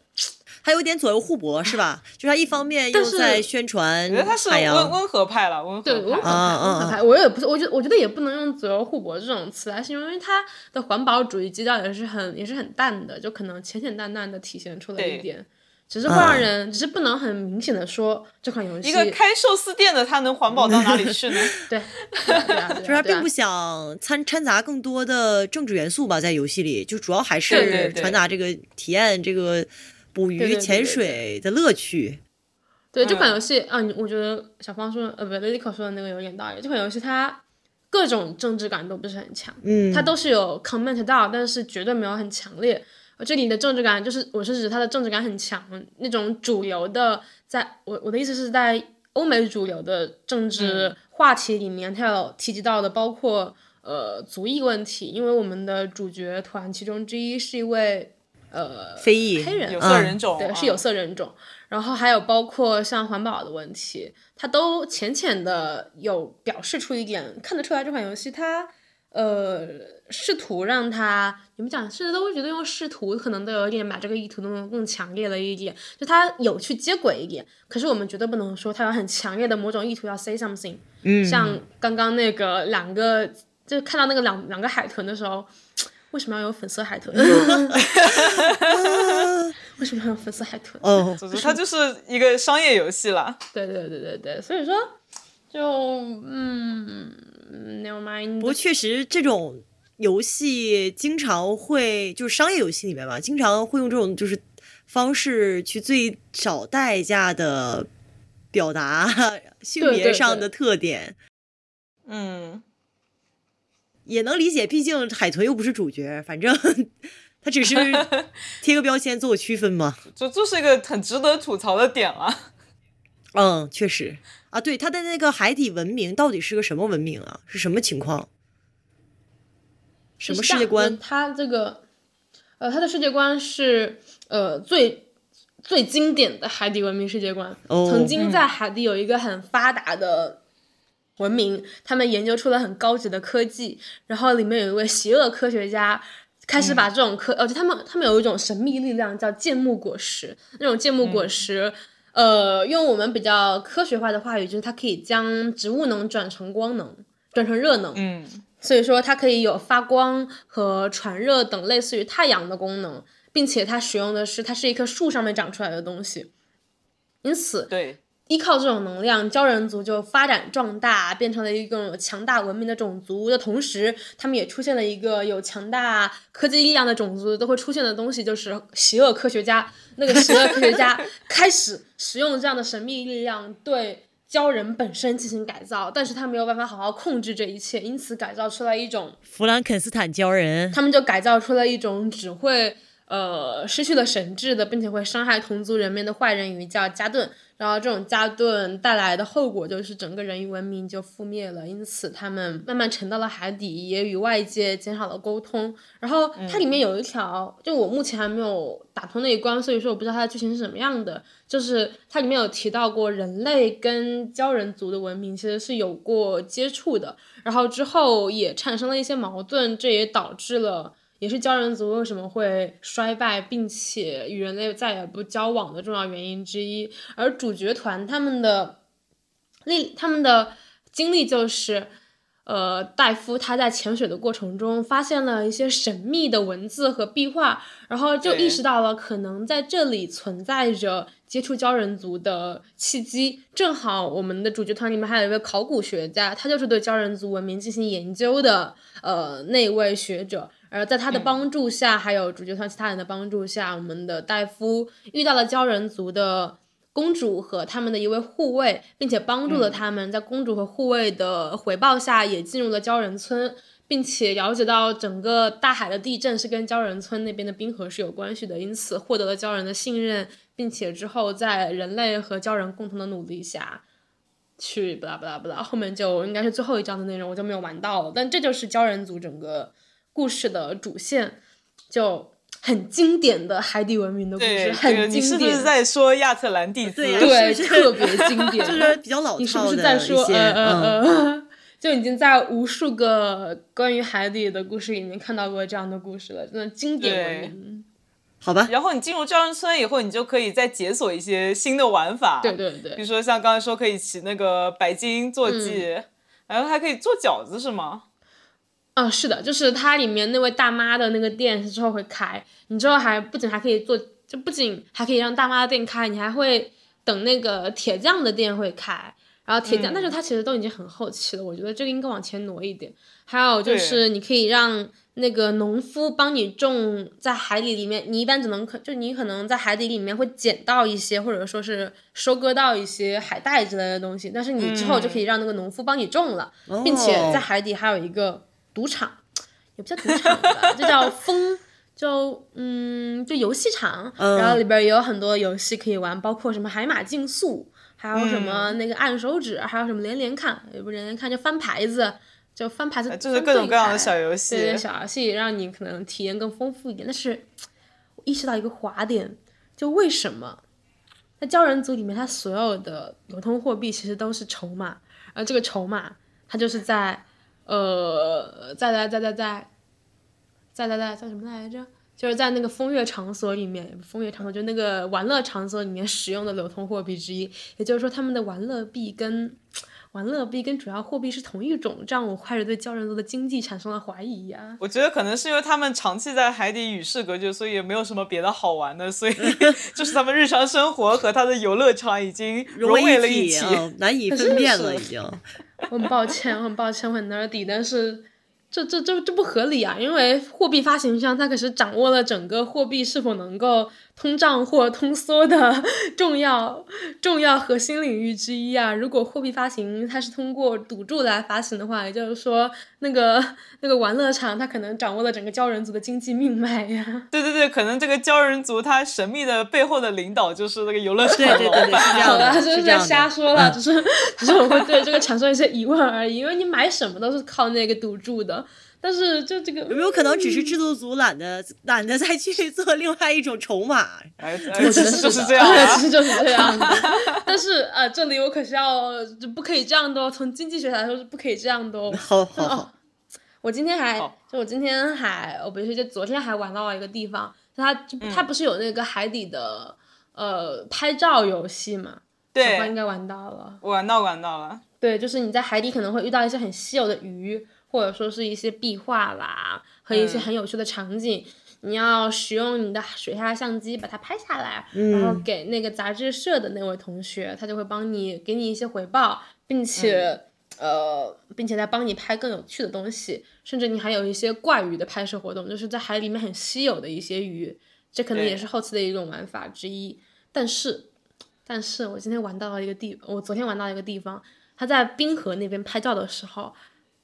[SPEAKER 3] 还有点左右互搏，是吧？就是他一方面又
[SPEAKER 2] 但是
[SPEAKER 3] 在宣传
[SPEAKER 1] 我觉得他是温，温和派了，温和
[SPEAKER 2] 对温和
[SPEAKER 1] 派。
[SPEAKER 2] 温和派，我也不是，我觉得我觉得也不能用左右互搏这种词来形容，因为他的环保主义基调也是很也是很淡的，就可能浅浅淡淡的体现出了一
[SPEAKER 1] 对
[SPEAKER 2] 点。只是会让人，只是不能很明显的说这款游戏
[SPEAKER 1] 一个开寿司店的，他能环保到哪里去呢？
[SPEAKER 2] 对，对啊对啊，
[SPEAKER 3] 就是他并不想掺掺杂更多的政治元素吧，在游戏里，就主要还是传达这个体验这个捕鱼、潜水的乐趣。
[SPEAKER 2] 对这款
[SPEAKER 1] 嗯
[SPEAKER 2] 游戏啊，我觉得小芳说呃不 Lilico 说的那个有点道理。这款游戏它各种政治感都不是很强，
[SPEAKER 3] 嗯，
[SPEAKER 2] 它都是有 comment 到，但是绝对没有很强烈。呃这里的政治感就是我是指它的政治感很强，那种主流的，在我我的意思是在欧美主流的政
[SPEAKER 3] 嗯
[SPEAKER 2] 治话题里面，它有提及到的包括呃族裔问题，因为我们的主角团其中之一是一位呃
[SPEAKER 3] 非裔
[SPEAKER 2] 黑人
[SPEAKER 1] 有色人种，
[SPEAKER 2] 对，
[SPEAKER 1] 啊
[SPEAKER 2] 是有色人种。然后还有包括像环保的问题，它都浅浅的有表示出一点，看得出来这款游戏它呃试图让他，你们讲甚至都会觉得用试图可能都有一点把这个意图弄得更强烈了一点，就他有去接轨一点。可是我们绝对不能说他有很强烈的某种意图要 say something。
[SPEAKER 3] 嗯，
[SPEAKER 2] 像刚刚那个两个，就看到那个两两个海豚的时候，为什么要有粉色海豚？为什么要有粉色海豚？
[SPEAKER 3] 哦，
[SPEAKER 1] 总之它就是一个商业游戏了。
[SPEAKER 2] 对对对对对，所以说就嗯，never mind。
[SPEAKER 3] 不过确实这种游戏经常会就是商业游戏里面吧，经常会用这种就是方式去最少代价的表达 性别上的特点。
[SPEAKER 1] 嗯，
[SPEAKER 3] 也能理解，毕竟海豚又不是主角，反正 他只是 贴个标签做个区分嘛。
[SPEAKER 1] 这这是一个很值得吐槽的点了。
[SPEAKER 3] 嗯，确实啊，对他的那个海底文明到底是个什么文明啊？是什么情况？什么世界观？
[SPEAKER 2] 它这个呃，它的世界观是呃最最经典的海底文明世界观。
[SPEAKER 3] 哦
[SPEAKER 2] 曾经在海底有一个很发达的文明，他们研究出了很高级的科技，然后里面有一位邪恶科学家。开始把这种科，而且他们他们有一种神秘力量叫芥木果实，那种芥木果实，呃，用我们比较科学化的话语，就是它可以将植物能转成光能，转成热能。
[SPEAKER 1] 嗯，
[SPEAKER 2] 所以说它可以有发光和传热等类似于太阳的功能，并且它使用的是它是一棵树上面长出来的东西，因此
[SPEAKER 1] 对，
[SPEAKER 2] 依靠这种能量，鲛人族就发展壮大，变成了一个有强大文明的种族的同时，他们也出现了一个有强大科技力量的种族都会出现的东西，就是邪恶科学家。那个邪恶科学家 开始使用这样的神秘力量对鲛人本身进行改造，但是他没有办法好好控制这一切，因此改造出来一种
[SPEAKER 3] 弗兰肯斯坦鲛人。
[SPEAKER 2] 他们就改造出了一种只会呃失去了神智的，并且会伤害同族人民的坏人鱼叫加顿。然后这种加顿带来的后果就是整个人鱼文明就覆灭了，因此他们慢慢沉到了海底，也与外界减少了沟通。然后它里面有一条，就我目前还没有打通那一关，所以说我不知道它的剧情是什么样的。就是它里面有提到过人类跟鲛人族的文明其实是有过接触的，然后之后也产生了一些矛盾，这也导致了。也是鲛人族为什么会衰败，并且与人类再也不交往的重要原因之一。而主角团他们的历，他们的经历就是，呃，戴夫他在潜水的过程中发现了一些神秘的文字和壁画，然后就意识到了可能在这里存在着接触鲛人族的契机。正好我们的主角团里面还有一位考古学家，他就是对鲛人族文明进行研究的，呃，那位学者。而在他的帮助下，还有主角团其他人的帮助下，我们的戴夫遇到了鲛人族的公主和他们的一位护卫，并且帮助了他们。在公主和护卫的回报下，也进入了鲛人村，并且了解到整个大海的地震是跟鲛人村那边的冰河是有关系的，因此获得了鲛人的信任，并且之后在人类和鲛人共同的努力下，去不啦不啦不啦，后面就应该是最后一章的内容，我就没有玩到了。但这就是鲛人族整个。故事的主线就很经典的海底文明的故事，很经典。
[SPEAKER 1] 你是不是在说亚特兰蒂斯？
[SPEAKER 2] 对，特别经典，
[SPEAKER 3] 就是比较老套
[SPEAKER 2] 的。你是不是在说呃呃呃？就已经在无数个关于海底的故事里面看到过这样的故事了，真的经典文明。
[SPEAKER 3] 好吧。
[SPEAKER 1] 然后你进入鲛人村以后，你就可以再解锁一些新的玩法。
[SPEAKER 2] 对对对。
[SPEAKER 1] 比如说像刚才说可以骑那个白鲸坐骑，然后还可以做饺子，是吗？
[SPEAKER 2] 啊，是的，就是它里面那位大妈的那个店是之后会开，你之后还不仅还可以做，就不仅还可以让大妈的店开，你还会等那个铁匠的店会开，然后铁匠，但是它其实都已经很后期了，我觉得这个应该往前挪一点。还有就是你可以让那个农夫帮你种在海底里面，你一般只能可就你可能在海底里面会捡到一些，或者说是收割到一些海带之类的东西，但是你之后就可以让那个农夫帮你种了，并且在海底还有一个。赌场，也不叫赌场吧，就叫风，就嗯，就游戏场，然后里边也有很多游戏可以玩，包括什么海马竞速，还有什么那个按手指，还有什么连连看，也不连连看，就翻牌子，就翻牌子，
[SPEAKER 1] 就是各种各样的小游戏，
[SPEAKER 2] 对小游戏让你可能体验更丰富一点。但是，我意识到一个滑点，就为什么在鲛人族里面，它所有的流通货币其实都是筹码，而这个筹码它就是在。呃，在在在在在，在在在叫什么来着？就是在那个风月场所里面，风月场所就那个玩乐场所里面使用的流通货币之一。也就是说，他们的玩乐币跟玩乐币跟主要货币是同一种，这样我开始对鲛人族的经济产生了怀疑呀。
[SPEAKER 1] 我觉得可能是因为他们长期在海底与世隔绝，所以也没有什么别的好玩的，所以 就是他们日常生活和他的游乐场已经融为了
[SPEAKER 3] 一
[SPEAKER 1] 起，
[SPEAKER 3] 难以分辨了，已经。
[SPEAKER 2] 我很抱歉，我很抱歉，我很 nerdy，但是这这这这不合理啊！因为货币发行商他可是掌握了整个货币是否能够。通胀或通缩的 重要重要核心领域之一啊！如果货币发行它是通过赌注来发行的话，也就是说，那个那个玩乐场它可能掌握了整个鲛人族的经济命脉呀。
[SPEAKER 1] 对对对，可能这个鲛人族它神秘的背后的领导就是那个游乐场。
[SPEAKER 3] 对对对对，是这样的，
[SPEAKER 2] 就是在瞎说了，只是只是我会对这个产生一些疑问而已，因为你买什么都是靠那个赌注的。但是就这个
[SPEAKER 3] 有没有可能只是制作组懒得懒得再去做另外一种筹码？
[SPEAKER 1] 哎，
[SPEAKER 2] 我觉得
[SPEAKER 1] 是这样，
[SPEAKER 2] 其实就是这样的。但是呃，这里我可是要就不可以这样的，从经济学来说是不可以这样的。
[SPEAKER 3] 好好好，
[SPEAKER 2] 我今天还就我今天还我不是就昨天还玩到了一个地方，它就它不是有那个海底的呃拍照游戏嘛？
[SPEAKER 1] 对，
[SPEAKER 2] 应该玩到了。
[SPEAKER 1] 玩到玩到了。
[SPEAKER 2] 对，就是你在海底可能会遇到一些很稀有的鱼。或者说是一些壁画啦，和一些很有趣的场景，你要使用你的水下相机把它拍下来，然后给那个杂志社的那位同学，他就会帮你给你一些回报，并且呃，并且再帮你拍更有趣的东西，甚至你还有一些怪鱼的拍摄活动，就是在海里面很稀有的一些鱼，这可能也是后期的一种玩法之一。但是，但是我今天玩到了一个地，我昨天玩到一个地方，他在冰河那边拍照的时候。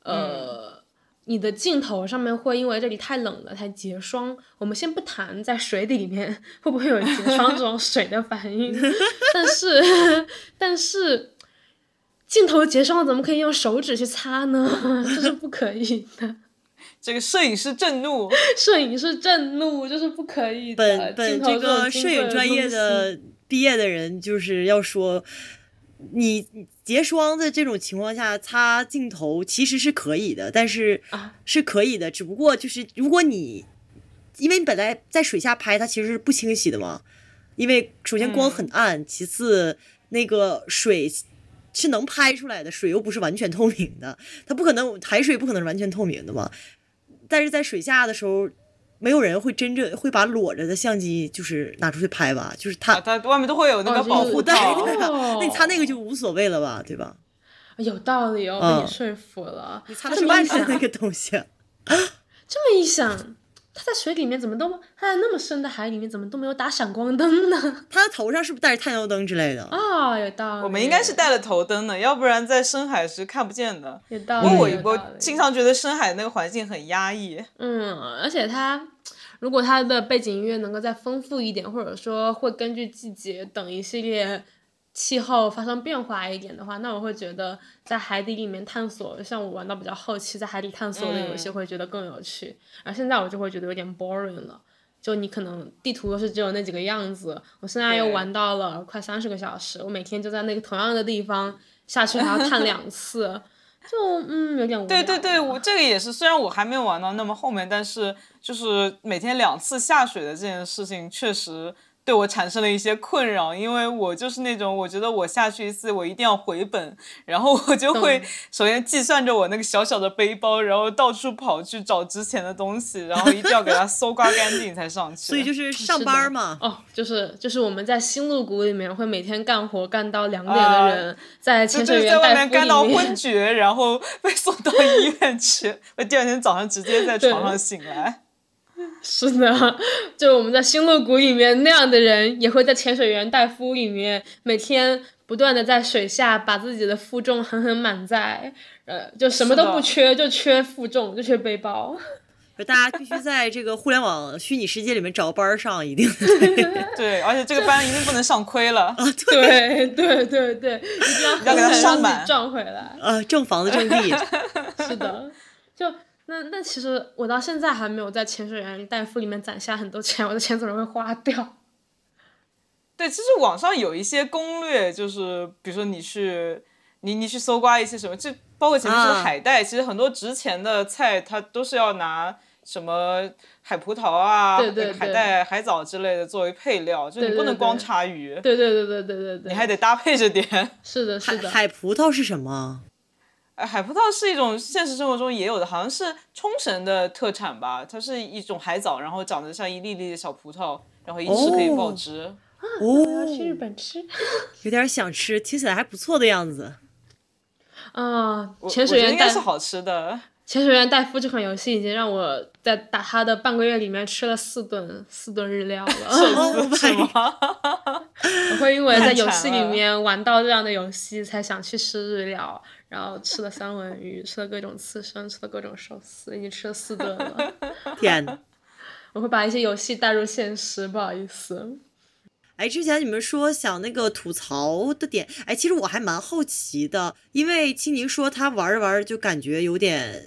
[SPEAKER 2] 呃，你的镜头上面会因为这里太冷了才结霜。我们先不谈在水里面 会不会有结霜这种 水的反应，但是但是镜头结霜怎么可以用手指去擦呢？这是不可以的。
[SPEAKER 1] 这个摄影师震怒，
[SPEAKER 2] 摄影师震怒，这是不可以的。
[SPEAKER 3] 本本
[SPEAKER 2] 镜头
[SPEAKER 3] 这个摄影专业的毕业的人，就是要说，你结霜的这种情况下擦镜头其实是可以的，但是
[SPEAKER 2] 啊
[SPEAKER 3] 是可以的，只不过就是如果你，因为你本来在水下拍，它其实是不清晰的嘛，因为首先光很暗，其次那个水。是能拍出来的，水又不是完全透明的，它不可能海水不可能是完全透明的嘛。但是在水下的时候，没有人会真正会把裸着的相机就是拿出去拍吧？就是它
[SPEAKER 1] 啊，它外面都会有那个保护
[SPEAKER 3] 带
[SPEAKER 1] 套。
[SPEAKER 3] 对吧？
[SPEAKER 2] 哦
[SPEAKER 3] 那你擦那个就无所谓了吧？对吧？
[SPEAKER 2] 有道理哦，
[SPEAKER 3] 嗯
[SPEAKER 2] 被你说服了。
[SPEAKER 3] 你擦那个东西。
[SPEAKER 2] 这么一想，他在水里面怎么都，他在那么深的海里面怎么都没有打闪光灯呢？
[SPEAKER 3] 他的头上是不是带着探照灯之类的？
[SPEAKER 2] 啊、有道理。
[SPEAKER 1] 我们应该是带了头灯的，要不然在深海是看不见的。
[SPEAKER 2] 有道理。
[SPEAKER 1] 我我经常觉得深海那个环境很压抑。
[SPEAKER 2] 嗯，而且他如果他的背景音乐能够再丰富一点，或者说会根据季节等一系列气候发生变化一点的话，那我会觉得在海底里面探索，像我玩到比较后期，在海底探索的游戏
[SPEAKER 1] 嗯
[SPEAKER 2] 会觉得更有趣。而现在我就会觉得有点 boring 了。就你可能地图都是只有那几个样子，我现在又玩到了快三十个小时，我每天就在那个同样的地方下去还要探两 次，就嗯有点无聊。
[SPEAKER 1] 对对对，我这个也是，虽然我还没有玩到那么后面，但是就是每天两次下水的这件事情，确实对我产生了一些困扰，因为我就是那种我觉得我下去一次，我一定要回本，然后我就会首先计算着我那个小小的背包，然后到处跑去找值钱的东西，然后一定要给它 搜刮干净才上去。
[SPEAKER 3] 所以就是上班嘛。
[SPEAKER 2] 哦，就是就是我们在星露谷里面会每天干活干到两点
[SPEAKER 1] 啊
[SPEAKER 2] 的人，在潜水
[SPEAKER 1] 就是在外
[SPEAKER 2] 员带夫
[SPEAKER 1] 面干到昏 厥，然后被送到医院去，我第二天早上直接在床上醒来。
[SPEAKER 2] 是的，就我们在星露谷里面那样的人，也会在潜水员戴夫里面每天不断的在水下把自己的负重狠狠满载，呃，就什么都不缺，就缺负重，就缺背包。
[SPEAKER 3] 就大家必须在这个互联网虚拟世界里面找班儿上，一定
[SPEAKER 1] 对，而且这个班一定不能上亏了。
[SPEAKER 2] 对对对对，一定要
[SPEAKER 1] 要给它
[SPEAKER 2] 狠狠让自
[SPEAKER 1] 上满
[SPEAKER 2] 己赚回来。
[SPEAKER 3] 呃挣房子挣地。
[SPEAKER 2] 是的，就那那其实我到现在还没有在潜水员代付里面攒下很多钱，我的钱总是会花掉。
[SPEAKER 1] 对，其实网上有一些攻略，就是比如说你去你你去搜刮一些什么，就包括前面说海带，其实很多值钱的菜它都是要拿什么海葡萄啊、
[SPEAKER 2] 对对对
[SPEAKER 1] 海带、海藻之类的作为配料，就你不能光
[SPEAKER 2] 对
[SPEAKER 1] 插鱼，
[SPEAKER 2] 对对对对对对对，
[SPEAKER 1] 你还得搭配着点。
[SPEAKER 2] 是的，是的，
[SPEAKER 3] 海葡萄是什么？
[SPEAKER 1] 呃，海葡萄是一种现实生活中也有的，好像是冲绳的特产吧。它是一种海藻，然后长得像一粒粒的小葡萄，然后一吃可以爆
[SPEAKER 3] 哦
[SPEAKER 1] 汁。
[SPEAKER 2] 我要去日
[SPEAKER 3] 哦，
[SPEAKER 2] 本吃。
[SPEAKER 3] 有点想吃，听起来还不错的样子。
[SPEAKER 2] 啊，潜水员带
[SPEAKER 1] 应该是好吃的。
[SPEAKER 2] 潜水员戴夫这款游戏已经让我在打他的半个月里面吃了四顿四顿日料了。
[SPEAKER 3] 哦
[SPEAKER 1] 是吗？
[SPEAKER 2] 我会因为在游戏里面玩到这样的游戏，才想去吃日料，然后吃了三文鱼，吃了各种刺身，吃了各种寿司，已经吃了四顿了。
[SPEAKER 3] 天呐，
[SPEAKER 2] 我会把一些游戏带入现实，不好意思。
[SPEAKER 3] 哎，之前你们说想那个吐槽的点，哎，其实我还蛮好奇的，因为青柠说他玩着玩着就感觉有点呃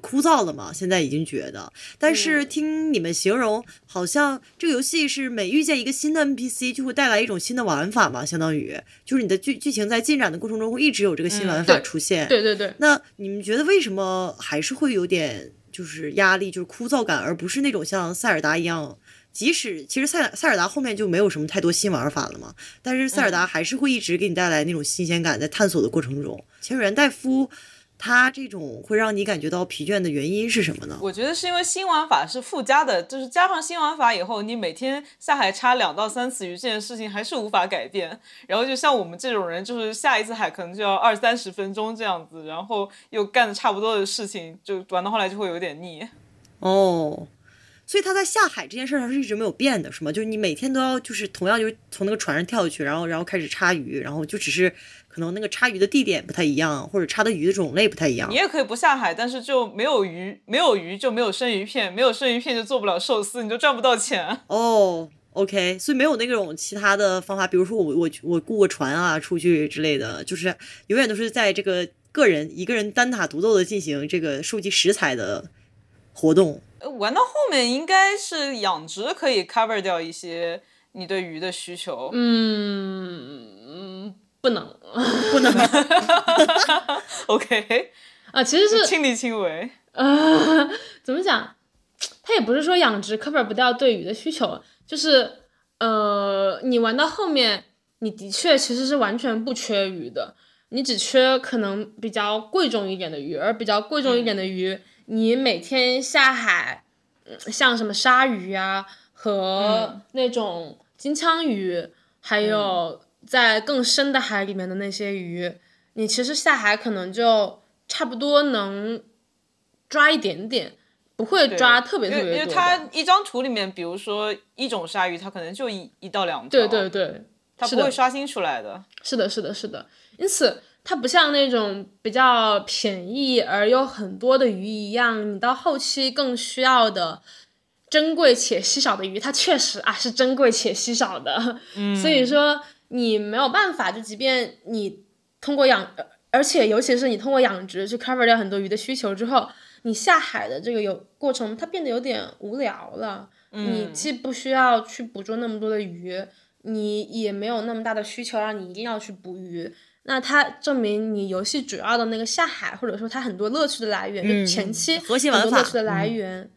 [SPEAKER 3] 枯燥了嘛，现在已经觉得，但是听你们形容，好像这个游戏是每遇见一个新的 NPC 就会带来一种新的玩法嘛，相当于。就是你的剧剧情在进展的过程中会一直有这个新玩法出现。
[SPEAKER 2] 对对对，
[SPEAKER 3] 那你们觉得为什么还是会有点就是压力，就是枯燥感，而不是那种像塞尔达一样？即使其实塞塞尔达后面就没有什么太多新玩法了嘛，但是塞尔达还是会一直给你带来那种新鲜感，在探索的过程中，潜水员戴夫他这种会让你感觉到疲倦的原因是什么呢？
[SPEAKER 1] 我觉得是因为新玩法是附加的，就是加上新玩法以后，你每天下海插两到三次鱼这件事情还是无法改变。然后就像我们这种人，就是下一次海可能就要二三十分钟这样子，然后又干的差不多的事情，就玩到后来就会有点腻。
[SPEAKER 3] 哦，所以他在下海这件事上是一直没有变的，是吗？就是你每天都要就是同样就是从那个船上跳下去，然后然后开始插鱼，然后就只是可能那个插鱼的地点不太一样，或者插的鱼的种类不太一样
[SPEAKER 1] 你。也可以不下海，但是就没有鱼，没有鱼就没有生鱼片，没有生鱼片就做不了寿司，你就赚不到钱。
[SPEAKER 3] 哦，OK，所以没有那种其他的方法，比如说我我我雇个船啊出去之类的，就是永远都是在这个个人一个人单打独斗的进行这个收集食材的活动。
[SPEAKER 1] 呃玩到后面应该是养殖可以 cover 掉一些你对鱼的需求。
[SPEAKER 2] 嗯，嗯不能
[SPEAKER 3] 不能
[SPEAKER 1] OK，
[SPEAKER 2] 啊，其实是
[SPEAKER 1] 亲力亲为。
[SPEAKER 2] 呃，怎么讲？它也不是说养殖 cover 不掉对鱼的需求，就是呃，你玩到后面，你的确其实是完全不缺鱼的，你只缺可能比较贵重一点的鱼，而比较贵重一点的鱼，你每天下海，嗯像什么鲨鱼啊和那种金枪鱼，还有在更深的海里面的那些鱼，你其实下海可能就差不多能抓一点点，不会抓特别特
[SPEAKER 1] 因为因为。它一张图里面，比如说一种鲨鱼，它可能就一一到两条，
[SPEAKER 2] 对对，对，
[SPEAKER 1] 它不会刷新出来的。
[SPEAKER 2] 是的，是的，是的。因此，它不像那种比较便宜而又很多的鱼一样，你到后期更需要的珍贵且稀少的鱼，它确实啊是珍贵且稀少的。嗯，所以说你没有办法，就即便你通过养，呃而且尤其是你通过养殖去 cover 掉很多鱼的需求之后，你下海的这个有过程，它变得有点无聊了。你既不需要去捕捉那么多的鱼，你也没有那么大的需求让你一定要去捕鱼。那它证明你游戏主要的那个下海，或者说它很多乐趣的来源，就前期
[SPEAKER 3] 核心
[SPEAKER 2] 很
[SPEAKER 3] 玩法
[SPEAKER 2] 多乐趣的来源，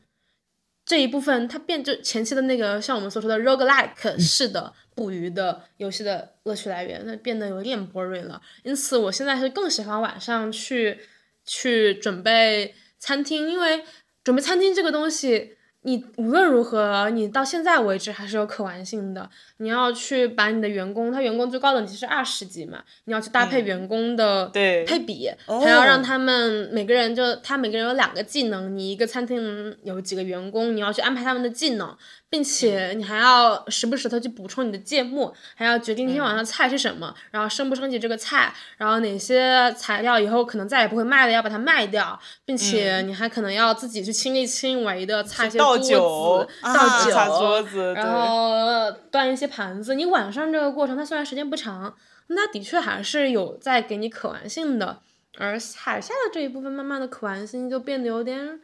[SPEAKER 2] 这一部分它变就前期的那个像我们所说的 roguelike 式的捕鱼的游戏的乐趣来源，那变得有点 boring 了。因此，我现在是更喜欢晚上去去准备餐厅，因为准备餐厅这个东西，你无论如何，你到现在为止还是有可玩性的。你要去把你的员工，他员工最高等级是二十级嘛，你要去搭配员工的配比，
[SPEAKER 3] 哦
[SPEAKER 2] 还要让他们每个人就他每个人有两个技能，你一个餐厅有几个员工，你要去安排他们的技能，并且你还要时不时的去补充你的芥末，还要决定今天晚上菜是什么，然后升不升级这个菜，然后哪些材料以后可能再也不会卖了，要把它卖掉，并且你还可能要自己去亲力亲为的擦一些
[SPEAKER 1] 倒
[SPEAKER 2] 桌
[SPEAKER 1] 酒
[SPEAKER 2] 子、
[SPEAKER 3] 啊
[SPEAKER 2] 倒酒、
[SPEAKER 1] 擦桌子，
[SPEAKER 2] 然后端一些盘子。你晚上这个过程，它虽然时间不长，那的确还是有在给你可玩性的。而海下的这一部分，慢慢的可玩性就变得有点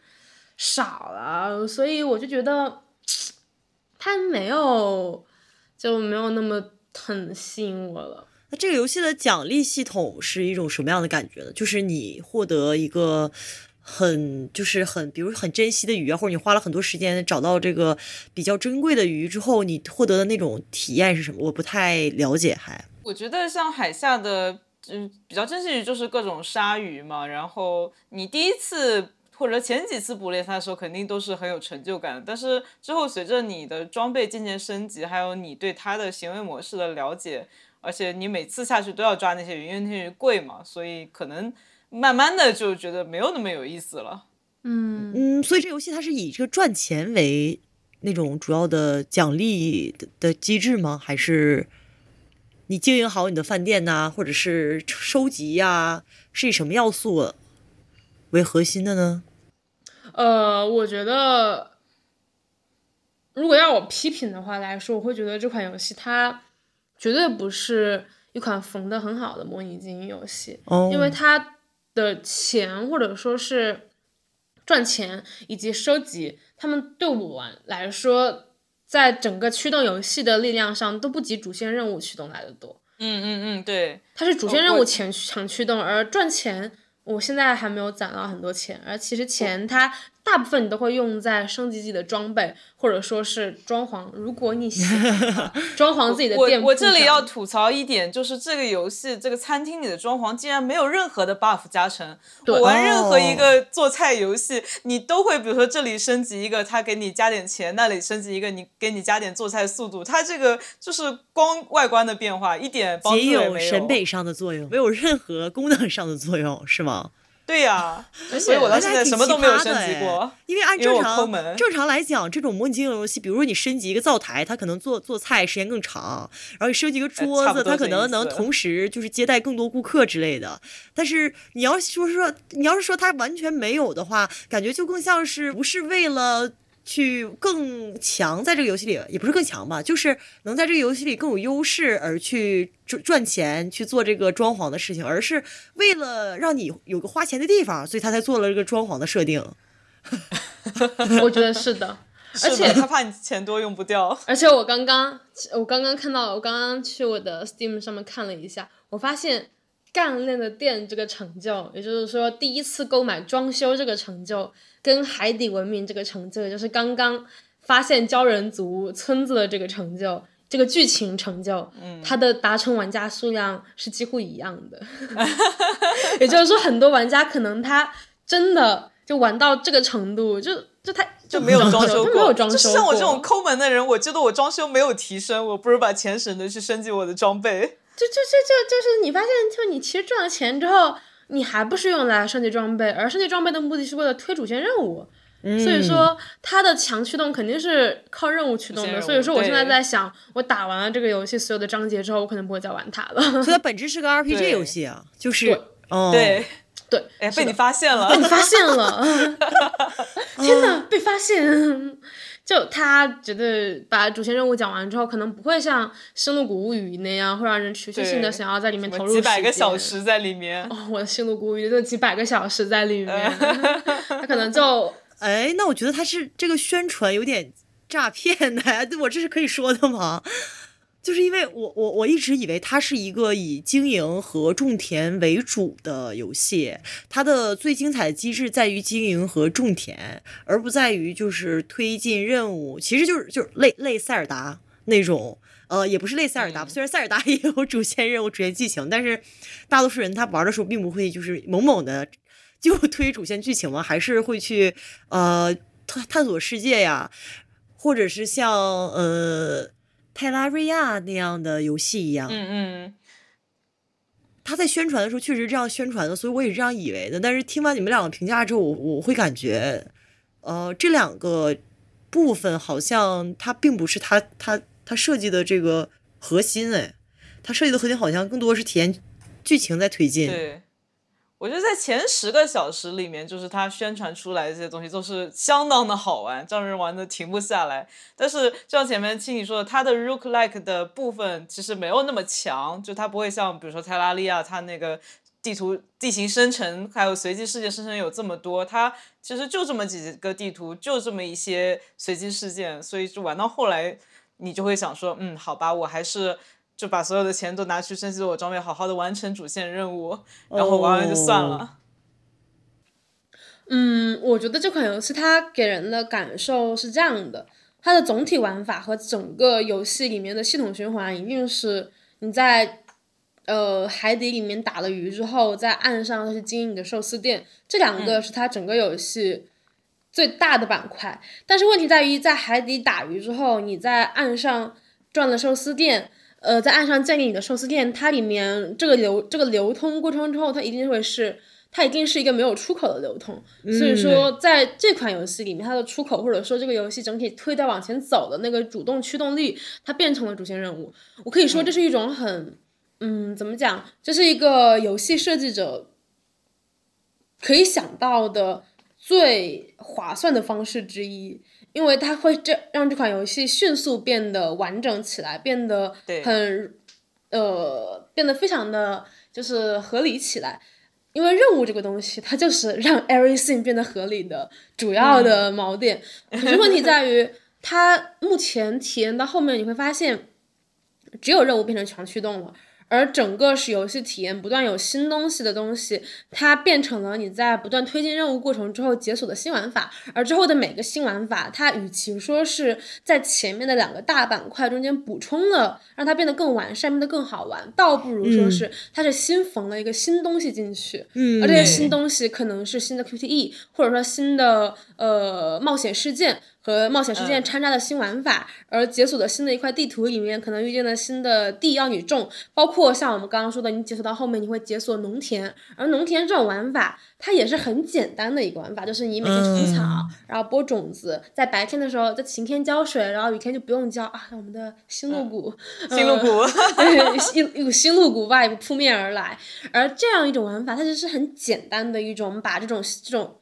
[SPEAKER 2] 少了，所以我就觉得它没有就没有那么很吸引我了。
[SPEAKER 3] 那这个游戏的奖励系统是一种什么样的感觉呢？就是你获得一个很就是很，比如很珍惜的鱼啊，或者你花了很多时间找到这个比较珍贵的鱼之后，你获得的那种体验是什么？我不太了解，还
[SPEAKER 1] 我觉得像海下的，嗯，比较珍惜鱼就是各种鲨鱼嘛。然后你第一次或者前几次捕猎它的时候，肯定都是很有成就感的。但是之后随着你的装备渐渐升级，还有你对它的行为模式的了解，而且你每次下去都要抓那些鱼，因为那些鱼贵嘛，所以可能慢慢的就觉得没有那么有意思了。
[SPEAKER 2] 嗯，
[SPEAKER 3] 嗯，所以这游戏它是以这个赚钱为那种主要的奖励的的机制吗？还是你经营好你的饭店呐、或者是收集呀、是以什么要素为核心的呢？
[SPEAKER 2] 呃，我觉得如果要我批评的话来说，我会觉得这款游戏它绝对不是一款缝的很好的模拟经营游戏。
[SPEAKER 3] 哦，
[SPEAKER 2] 因为它的钱或者说是赚钱以及收集，他们对我玩来说，在整个驱动游戏的力量上都不及主线任务驱动来的多。
[SPEAKER 1] 嗯嗯嗯，对，
[SPEAKER 2] 它是主线任务前强驱动，而赚钱，我现在还没有攒到很多钱，而其实钱它大部分你都会用在升级自己的装备，或者说是装潢。如果你喜欢装潢自己的店铺
[SPEAKER 1] 我这里要吐槽一点，就是这个游戏这个餐厅里的装潢竟然没有任何的 buff 加成。我玩任何一
[SPEAKER 3] 哦
[SPEAKER 1] 个做菜游戏，你都会比如说这里升级一个，他给你加点钱；那里升级一个，你给你加点做菜速度。它这个就是光外观的变化，一点帮助
[SPEAKER 3] 仅有
[SPEAKER 1] 也没
[SPEAKER 3] 审美上的作用，没有任何功能上的作用，是吗？
[SPEAKER 1] 对呀，所以我到现在什么都没有升级过。
[SPEAKER 3] 因为按正常正常来讲，这种模拟经营游戏，比如说你升级一个灶台，它可能做做菜时间更长；然后你升级一个桌子，它可能能同时就是接待更多顾客之类的。但是你要说说，你要是说它完全没有的话，感觉就更像是不是为了。去更强，在这个游戏里也不是更强吧，就是能在这个游戏里更有优势而去赚赚钱去做这个装潢的事情，而是为了让你有个花钱的地方，所以他才做了这个装潢的设定。
[SPEAKER 2] 我觉得是的，而且
[SPEAKER 1] 他怕你钱多用不掉。
[SPEAKER 2] 而且我刚刚我刚刚看到，我刚刚去我的 Steam 上面看了一下，我发现干练的店这个成就，也就是说第一次购买装修这个成就，跟海底文明这个成就，就是刚刚发现鲛人族村子的这个成就。这个剧情成就，它的达成玩家数量是几乎一样的，也就是说，很多玩家可能他真的就玩到这个程度，就就他
[SPEAKER 1] 就没有装修
[SPEAKER 2] 没有装修
[SPEAKER 1] 就像我这种抠门的人，我觉得我装修没有提升，我不如把钱省着去升级我的装备。
[SPEAKER 2] 就就就就就是你发现，就你其实赚了钱之后，你还不是用来升级装备，而升级装备的目的是为了推主线任务。所以说，它的强驱动肯定是靠任务驱动的。所以说，我现在在想，我打完了这个游戏所有的章节之后，我可能不会再玩它了。
[SPEAKER 3] 所以它本质是个 RPG 游戏啊，就是
[SPEAKER 2] 对
[SPEAKER 3] 哦，
[SPEAKER 1] 对，
[SPEAKER 2] 对，
[SPEAKER 1] 哎，被你发现了
[SPEAKER 2] 被。你发现了，天哪，被发现！就他觉得把主线任务讲完之后，可能不会像《星露谷物语》那样，会让人持续性的想要在里面投入
[SPEAKER 1] 几百个小时在里面，
[SPEAKER 2] 哦，我的星露谷物语就几百个小时在里面，他可能就
[SPEAKER 3] 哎，那我觉得他是这个宣传有点诈骗的，对我这是可以说的吗？就是因为我我我一直以为它是一个以经营和种田为主的游戏，它的最精彩的机制在于经营和种田，而不在于就是推进任务，其实就是就是类类塞尔达那种。呃，也不是类塞尔达，虽然塞尔达 也有主线任务、主线剧情，但是大多数人他玩的时候并不会就是猛猛的就 推主线剧情嘛，还是会去呃探探索世界呀，或者是像呃泰拉瑞亚那样的游戏一样。
[SPEAKER 1] 嗯嗯，
[SPEAKER 3] 他在宣传的时候确实这样宣传的，所以我也是这样以为的。但是听完你们两个评价之后，我我会感觉，呃，这两个部分好像它并不是它它它设计的这个核心哎，它设计的核心好像更多是体验剧情在推进。
[SPEAKER 1] 对。我觉得在前十个小时里面，就是他宣传出来的这些东西都是相当的好玩，让人玩的停不下来。但是就像前面听你说的，它的 rook like 的部分其实没有那么强，就它不会像比如说泰拉利亚它那个地图地形生成还有随机事件生成有这么多，它其实就这么几个地图，就这么一些随机事件，所以就玩到后来，你就会想说，嗯，好吧，我还是。就把所有的钱都拿去升级我装备，好好的完成主线任务，然后玩完就算了。
[SPEAKER 3] 哦
[SPEAKER 2] 嗯，我觉得这款游戏它给人的感受是这样的，它的总体玩法和整个游戏里面的系统循环，一定是你在呃海底里面打了鱼之后，在岸上再去经营你的寿司店，这两个是它整个游戏最大的板块。但是问题在于，在海底打鱼之后，你在岸上赚了寿司店。呃，在岸上建立你的寿司店，它里面这个流这个流通过程之后，它一定会是它一定是一个没有出口的流通。所以说，在这款游戏里面，它的出口或者说这个游戏整体推的往前走的那个主动驱动力，它变成了主线任务。我可以说这是一种很，嗯，怎么讲？这是一个游戏设计者可以想到的最划算的方式之一。因为它会这让这款游戏迅速变得完整起来，变得很呃，变得非常的就是合理起来。因为任务这个东西，它就是让 everything 变得合理的主要的锚点。可是问题在于，它目前体验到后面，你会发现，只有任务变成强驱动了。而整个是游戏体验不断有新东西的东西，它变成了你在不断推进任务过程之后解锁的新玩法。而之后的每个新玩法，它与其说是在前面的两个大板块中间补充了，让它变得更完善、变得更好玩，倒不如说是它是新缝了一个新东西进去。
[SPEAKER 3] 嗯
[SPEAKER 2] 而这些新东西可能是新的 QTE，或者说新的呃冒险事件，和冒险事件掺杂的新玩法，而解锁的新的一块地图里面，可能遇见的新的地要你种，包括像我们刚刚说的，你解锁到后面你会解锁农田，而农田这种玩法，它也是很简单的一个玩法，就是你每天除草，然后播种子，在白天的时候在晴天浇水，然后雨天就不用浇啊，我们的新露谷，
[SPEAKER 1] 新露谷，
[SPEAKER 2] 对，一一股新露谷 vibe 扑面而来，而这样一种玩法，它就是很简单的一种，把这种这种。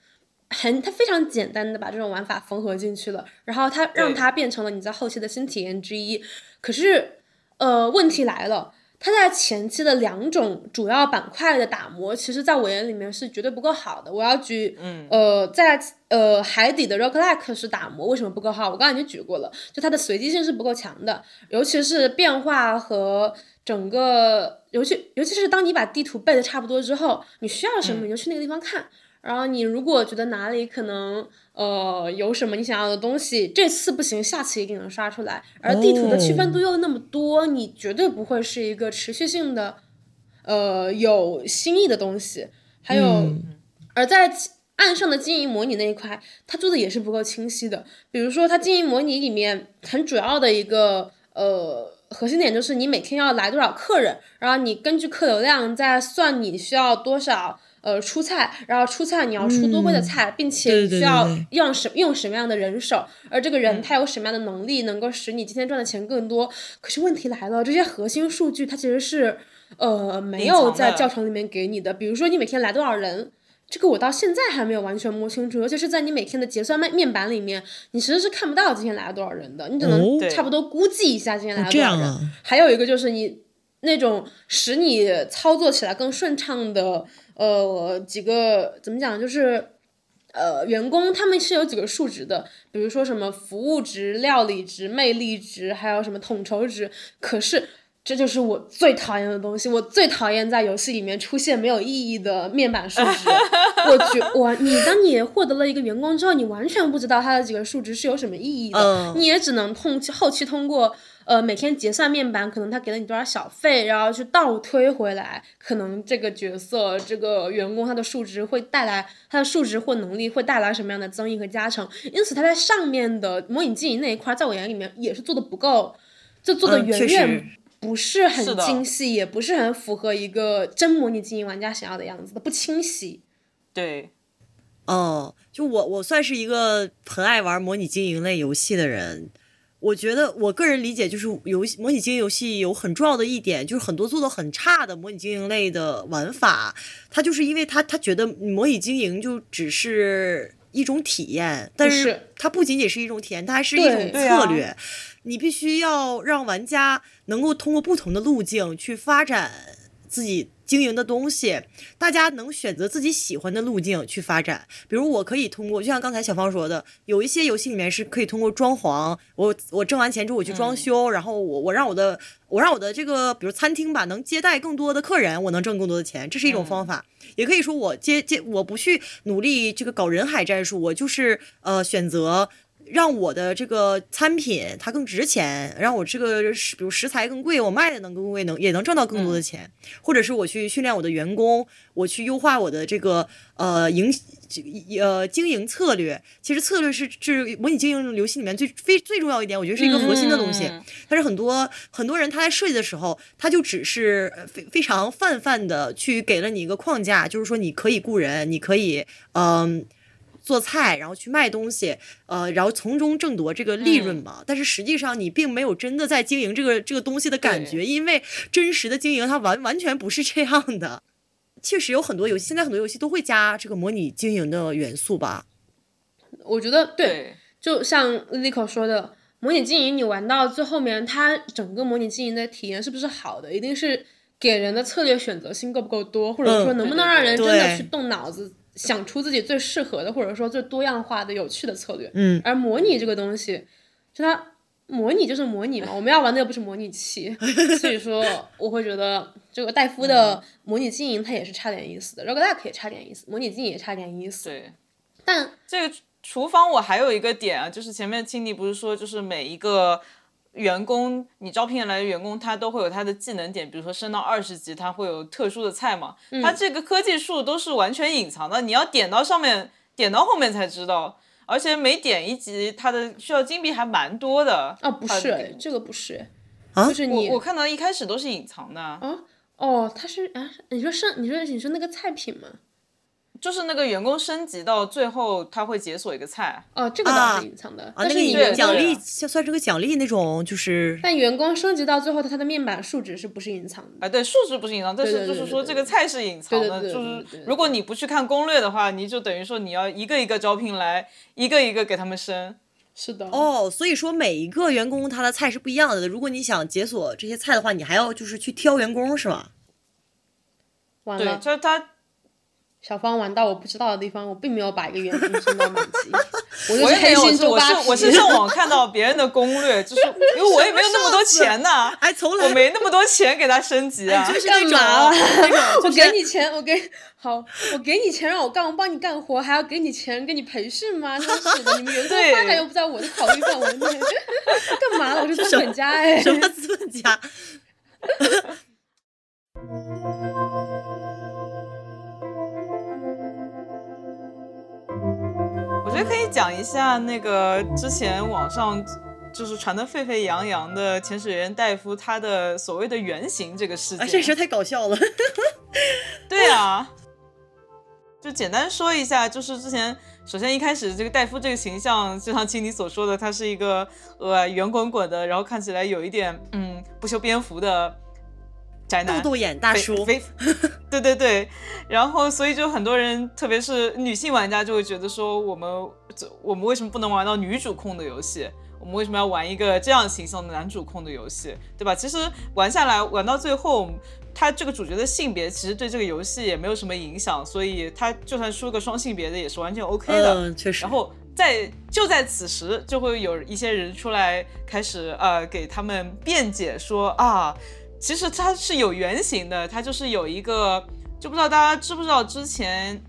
[SPEAKER 2] 很，它非常简单的把这种玩法缝合进去了，然后它让它变成了你在后期的新体验之一。可是，呃，问题来了，它在前期的两种主要板块的打磨，其实在我眼里面是绝对不够好的。我要举，嗯呃，在呃海底的 Rock Like 是打磨，为什么不够好？我刚才已经举过了，就它的随机性是不够强的，尤其是变化和整个，尤其尤其是当你把地图背的差不多之后，你需要什么你就去那个地方看。然后你如果觉得哪里可能呃有什么你想要的东西，这次不行，下次一定能刷出来。而地图的区分度又那么多，你绝对不会是一个持续性的呃有新意的东西。还有，而在岸上的经营模拟那一块，它做的也是不够清晰的。比如说，它经营模拟里面很主要的一个呃核心点就是你每天要来多少客人，然后你根据客流量再算你需要多少。呃，出菜，然后出菜你要出多贵的菜，并且需要用什用什么样的人手，而这个人他有什么样的能力，能够使你今天赚的钱更多。可是问题来了，这些核心数据它其实是呃没有在教程里面给你的。比如说你每天来多少人，这个我到现在还没有完全摸清楚。尤其是在你每天的结算面面板里面，你其实是看不到今天来了多少人的，你只能差不多估计一下今天来了多少人。还有一个就是你那种使你操作起来更顺畅的。呃，几个怎么讲？就是，呃，员工他们是有几个数值的，比如说什么服务值、料理值、魅力值，还有什么统筹值。可是，这就是我最讨厌的东西。我最讨厌在游戏里面出现没有意义的面板数值。我觉我你当你获得了一个员工之后，你完全不知道他的几个数值是有什么意义的，你也只能通后期通过。呃，每天结算面板，可能他给了你多少小费，然后去倒推回来，可能这个角色这个员工他的数值会带来他的数值或能力会带来什么样的增益和加成，因此他在上面的模拟经营那一块，在我眼里面也是做的不够，就做的远远不是很精细，也不是很符合一个真模拟经营玩家想要的样子的，不清晰。
[SPEAKER 1] 对，
[SPEAKER 3] 哦，就我我算是一个很爱玩模拟经营类游戏的人。我觉得我个人理解就是游戏模拟经营游戏有很重要的一点，就是很多做的很差的模拟经营类的玩法，它就是因为它它觉得模拟经营就只是一种体验，但是它不仅仅是一种体验，它还是一种策略，你必须要让玩家能够通过不同的路径去发展自己。经营的东西，大家能选择自己喜欢的路径去发展。比如，我可以通过，就像刚才小芳说的，有一些游戏里面是可以通过装潢，我我挣完钱之后我去装修，然后我我让我的我让我的这个，比如餐厅吧，能接待更多的客人，我能挣更多的钱，这是一种方法。也可以说，我接接我不去努力这个搞人海战术，我就是呃选择。让我的这个餐品它更值钱，让我这个食比如食材更贵，我卖的能更贵，能也能赚到更多的钱，或者是我去训练我的员工，我去优化我的这个呃营呃经营策略。其实策略是是模拟经营游戏里面最非最重要一点，我觉得是一个核心的东西。但是很多很多人他在设计的时候，他就只是非非常泛泛的去给了你一个框架，就是说你可以雇人，你可以嗯。做菜，然后去卖东西，呃，然后从中挣夺这个利润嘛。但是实际上你并没有真的在经营这个这个东西的感觉，因为真实的经营它完完全不是这样的。确实有很多游戏，现在很多游戏都会加这个模拟经营的元素吧。
[SPEAKER 2] 我觉得对，就像 Lico 说的，模拟经营你玩到最后面，它整个模拟经营的体验是不是好的，一定是给人的策略选择性够不够多，或者说能不能让人真的去动脑子。想出自己最适合的，或者说最多样化的、有趣的策略。
[SPEAKER 3] 嗯，
[SPEAKER 2] 而模拟这个东西，就它模拟就是模拟嘛，我们要玩的又不是模拟器，所以说我会觉得这个戴夫的模拟经营它也是差点意思的，roguelike 也差点意思，模拟经营也差点意思。
[SPEAKER 1] 对，
[SPEAKER 2] 但
[SPEAKER 1] 这个厨房我还有一个点啊，就是前面青迪不是说，就是每一个。员工，你招聘来的员工，他都会有他的技能点，比如说升到二十级，他会有特殊的菜嘛？他这个科技树都是完全隐藏的，你要点到上面，点到后面才知道。而且每点一级，它的需要金币还蛮多的。
[SPEAKER 2] 啊，不是，哎这个不是，
[SPEAKER 3] 啊
[SPEAKER 2] 就是你
[SPEAKER 1] 我我看到一开始都是隐藏的，
[SPEAKER 2] 哦哦，它是啊，你说是你说你说那个菜品吗？
[SPEAKER 1] 就是那个员工升级到最后，他会解锁一个菜。
[SPEAKER 2] 哦，这个倒
[SPEAKER 3] 啊
[SPEAKER 2] 是隐藏的，
[SPEAKER 3] 啊，那个
[SPEAKER 1] 对
[SPEAKER 2] 但是你员工，
[SPEAKER 3] 奖励像算是个奖励那种，就是
[SPEAKER 2] 但员工升级到最后，他的面板数值是不是隐藏的？
[SPEAKER 1] 啊，对，数值不是隐藏，但是就是说这个菜是隐藏的，就是如果你不去看攻略的话，你就等于说你要一个一个招聘来，一个一个给他们升。
[SPEAKER 2] 是的，
[SPEAKER 3] 哦，所以说每一个员工他的菜是不一样的。如果你想解锁这些菜的话，你还要就是去挑员工是吗？
[SPEAKER 1] 对，
[SPEAKER 2] 完了，
[SPEAKER 1] 就是他
[SPEAKER 2] 小芳玩到我不知道的地方，我并没有把一个员工升到满级，我是黑心猪八皮。
[SPEAKER 1] 是我是上网看到别人的攻略，就是 因为我也没有那么多钱呐、
[SPEAKER 3] 哎，从来
[SPEAKER 1] 我没那么多钱给他升级啊。
[SPEAKER 3] 就是
[SPEAKER 2] 干嘛啊
[SPEAKER 3] 那种，
[SPEAKER 2] 我给你钱，我给好，我给你钱让我干，我帮你干活，还要给你钱给你培训吗？真是的，你们员工
[SPEAKER 1] 对
[SPEAKER 2] 发展又不在我的考虑范围内，干嘛了？我是资本家哎，
[SPEAKER 3] 什么资本家？
[SPEAKER 1] 觉得可以讲一下那个之前网上就是传的沸沸扬扬的潜水员戴夫他的所谓的原型这个事
[SPEAKER 3] 啊，
[SPEAKER 1] 件。
[SPEAKER 3] 这事儿太搞笑了。
[SPEAKER 1] 对啊，就简单说一下，就是之前首先一开始这个戴夫这个形象，就像青你所说的，他是一个呃圆滚滚的，然后看起来有一点嗯不修边幅的宅男。
[SPEAKER 3] 豆豆眼大叔，
[SPEAKER 1] 对对对，然后所以就很多人，特别是女性玩家，就会觉得说，我们我们为什么不能玩到女主控的游戏？我们为什么要玩一个这样形象的男主控的游戏，对吧？其实玩下来，玩到最后，他这个主角的性别其实对这个游戏也没有什么影响，所以他就算出个双性别的也是完全 OK 的。
[SPEAKER 3] 嗯，确实。
[SPEAKER 1] 然后在就在此时，就会有一些人出来开始呃给他们辩解说啊，其实它是有原型的，它就是有一个，就不知道大家知不知道，之前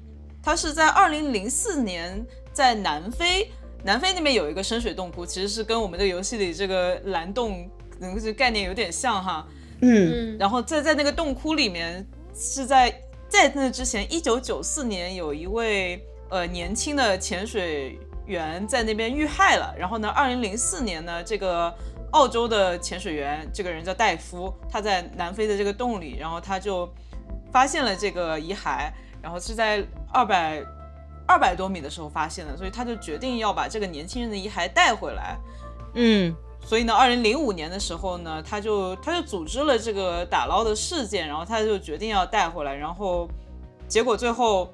[SPEAKER 1] 它是在二零零四年在南非，南非那边有一个深水洞窟，其实是跟我们这个游戏里这个蓝洞那个概念有点像哈。
[SPEAKER 3] 嗯，
[SPEAKER 2] 嗯，
[SPEAKER 1] 然后在在那个洞窟里面，是在在那之前，一九九四年有一位呃年轻的潜水员在那边遇害了。然后呢，二零零四年呢，这个澳洲的潜水员，这个人叫戴夫，他在南非的这个洞里，然后他就发现了这个遗骸，然后是在二百二百多米的时候发现的，所以他就决定要把这个年轻人的遗骸带回来。
[SPEAKER 3] 嗯，
[SPEAKER 1] 所以呢，二零零五年的时候呢，他就他就组织了这个打捞的事件，然后他就决定要带回来，然后结果最后，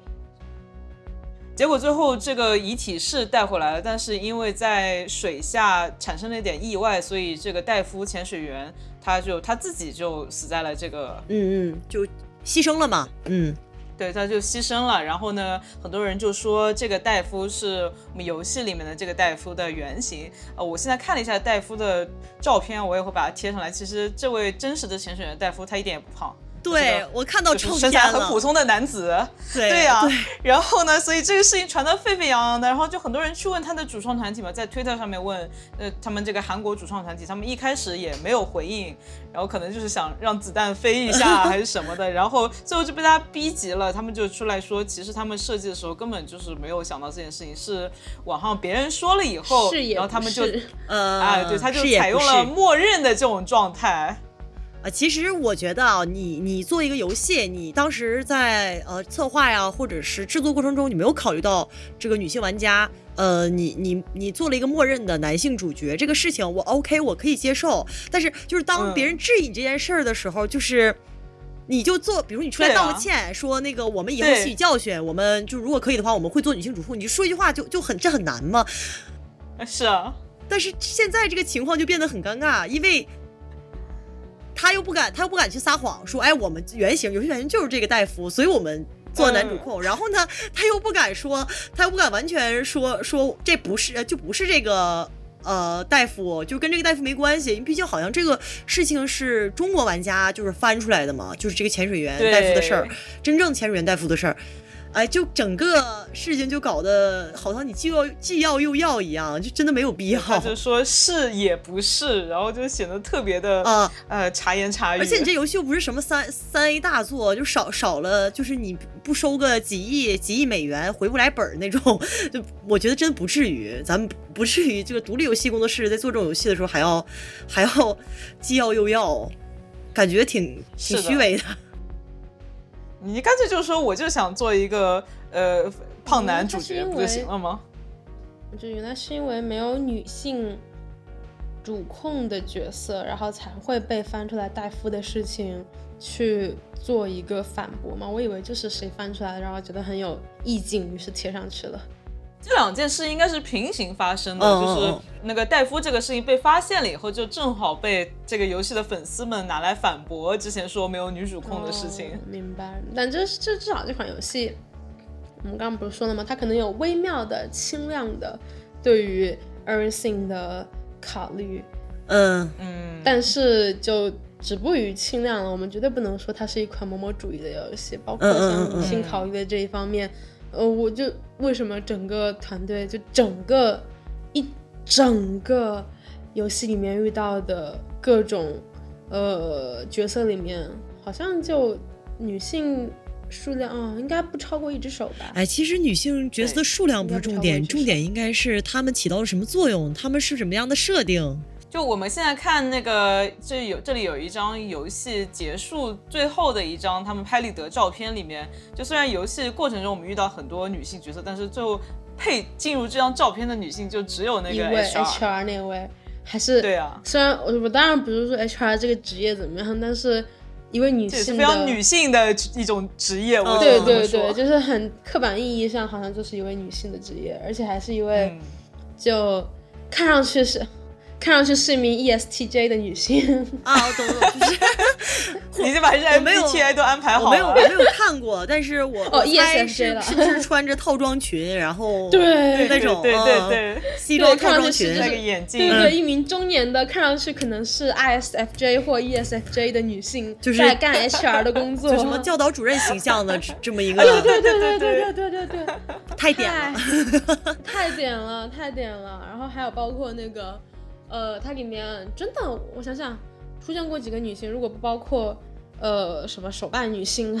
[SPEAKER 1] 结果最后这个遗体是带回来了，但是因为在水下产生了一点意外，所以这个戴夫潜水员他就他自己就死在了这个
[SPEAKER 3] 嗯嗯，就牺牲了嘛。嗯，
[SPEAKER 1] 对，他就牺牲了。然后呢，很多人就说这个戴夫是我们游戏里面的这个戴夫的原型。呃，我现在看了一下戴夫的照片，我也会把它贴上来。其实这位真实的潜水员戴夫，他一点也不胖，
[SPEAKER 3] 对我看到
[SPEAKER 1] 就是身材很。普通的男子。
[SPEAKER 3] 对
[SPEAKER 1] 对呀、
[SPEAKER 3] 对
[SPEAKER 1] 然后呢，所以这个事情传得沸沸扬扬的，然后就很多人去问他的主创团体嘛，在推特上面问，呃，他们这个韩国主创团体，他们一开始也没有回应，然后可能就是想让子弹飞一下 还是什么的，然后最后就被他逼急了，他们就出来说，其实他们设计的时候根本就是没有想到这件事情，是网上别人说了以后，然后他们就
[SPEAKER 3] 呃，
[SPEAKER 1] 啊，对，他就采用了默认的这种状态。
[SPEAKER 3] 啊，其实我觉得啊，你你做一个游戏，你当时在呃策划呀，或者是制作过程中，你没有考虑到这个女性玩家，呃，你你你做了一个默认的男性主角，这个事情我 OK，我可以接受。但是就是当
[SPEAKER 1] 嗯
[SPEAKER 3] 别人质疑你这件事儿的时候，就是。你就做，比如你出来道个歉，说那个我们以后吸取教训，我们就如果可以的话，我们会做女性主妇。你就说一句话就就很这很难吗？
[SPEAKER 1] 是啊，
[SPEAKER 3] 但是现在这个情况就变得很尴尬，因为他又不敢，他又不敢去撒谎，说，哎，我们原型游戏原型就是这个戴夫，所以我们做男主控。然后呢，他又不敢说，他又不敢完全说说这不是，就不是这个。呃，戴夫就跟这个戴夫没关系，因为毕竟好像这个事情是中国玩家就是翻出来的嘛，就是这个潜水员
[SPEAKER 1] 对
[SPEAKER 3] 戴夫的事儿，真正潜水员戴夫的事儿。哎，就整个事情就搞得好像你既要既要又要一样，就真的没有必要。
[SPEAKER 1] 他就说是也不是，然后就显得特别的
[SPEAKER 3] 啊
[SPEAKER 1] 呃茶言茶语。
[SPEAKER 3] 而且你这游戏又不是什么三三 A 大作，就少少了，就是你不收个几亿几亿美元回不来本儿那种，就我觉得真不至于，咱们不至于这个独立游戏工作室在做这种游戏的时候还要还要既要又要，感觉挺挺虚伪的。
[SPEAKER 1] 你干脆就说，我就想做一个呃胖男主角，不就行了吗？
[SPEAKER 2] 我觉得原来是因为没有女性主控的角色，然后才会被翻出来戴夫的事情去做一个反驳嘛？我以为就是谁翻出来，然后觉得很有意境，于是贴上去了。
[SPEAKER 1] 这两件事应该是平行发生的，就是那个戴夫这个事情被发现了以后，就正好被这个游戏的粉丝们拿来反驳之前说没有女主控的事情。
[SPEAKER 2] 明白。但这这至少这款游戏，我们刚刚不是说了吗？它可能有微妙的轻量的对于 everything 的考虑。
[SPEAKER 3] 嗯
[SPEAKER 1] 嗯。
[SPEAKER 2] 但是就止步于轻量了。我们绝对不能说它是一款某某主义的游戏，包括像女性考虑的这一方面。呃，我就为什么整个团队就整个一整个游戏里面遇到的各种呃角色里面，好像就女性数量啊，应该不超过一只手吧？
[SPEAKER 3] 哎，其实女性角色的数量不是重点，重点应该是她们起到了什么作用，她们是什么样的设定。
[SPEAKER 1] 就我们现在看那个，这有这里有一张游戏结束最后的一张他们拍立得照片里面，就虽然游戏过程中我们遇到很多女性角色，但是最后配进入这张照片的女性就只有那个
[SPEAKER 2] HR 那位，还是
[SPEAKER 1] 对啊。
[SPEAKER 2] 虽然我我当然不是说 HR 这个职业怎么样，但是一位女性
[SPEAKER 1] 是非常女性的一种职业，我
[SPEAKER 2] 对对对，就是很刻板意义上好像就是一位女性的职业，而且还是一位就看上去是。看上去是一名 ESTJ 的女性。
[SPEAKER 3] 啊，我懂了，就是
[SPEAKER 1] 已经把这 MBTI 都安排好了。
[SPEAKER 3] 我没有，我没有看过，但是我
[SPEAKER 2] 哦
[SPEAKER 3] ESTJ 是不是穿着套装裙，然后
[SPEAKER 2] 对
[SPEAKER 3] 那种
[SPEAKER 1] 对对对
[SPEAKER 3] 西装套装裙，
[SPEAKER 1] 那个眼镜，
[SPEAKER 2] 对对，一名中年的，看上去可能是 ISFJ 或 ESFJ 的女性，
[SPEAKER 3] 就是
[SPEAKER 2] 在干 HR 的工作，
[SPEAKER 3] 就什么教导主任形象的这么一个，
[SPEAKER 2] 对对对对对对对对对，
[SPEAKER 3] 太点了，
[SPEAKER 2] 太点了，太点了，然后还有包括那个。呃，它里面真的，我想想，出现过几个女性，如果不包括呃什么手办女性，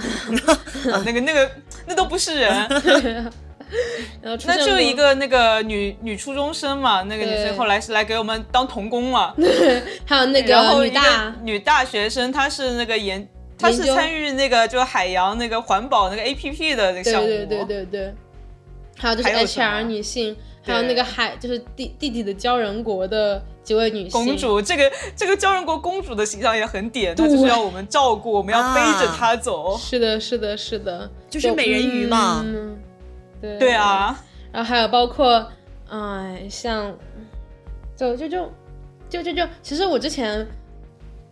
[SPEAKER 1] 那个那个那都不是人，
[SPEAKER 2] 然后
[SPEAKER 1] 那就一个那个女女初中生嘛，那个女生后来是来给我们当童工了，
[SPEAKER 2] 对，还有那个女大。
[SPEAKER 1] 女大学生，她是那个研，她是参与那个就海洋那个环保那个 A P P 的那个项目，
[SPEAKER 2] 对对对对对，还有就是 H R 女性。还有那个海，就是弟弟弟的鲛人国的几位女性
[SPEAKER 1] 公主，这个这个鲛人国公主的形象也很点，她就是要我们照顾，我们要背着她走。
[SPEAKER 2] 是的，是的，是的，
[SPEAKER 3] 就是美人鱼嘛。
[SPEAKER 2] 对
[SPEAKER 1] 对啊，
[SPEAKER 2] 然后还有包括，哎，像，就就就就就就，其实我之前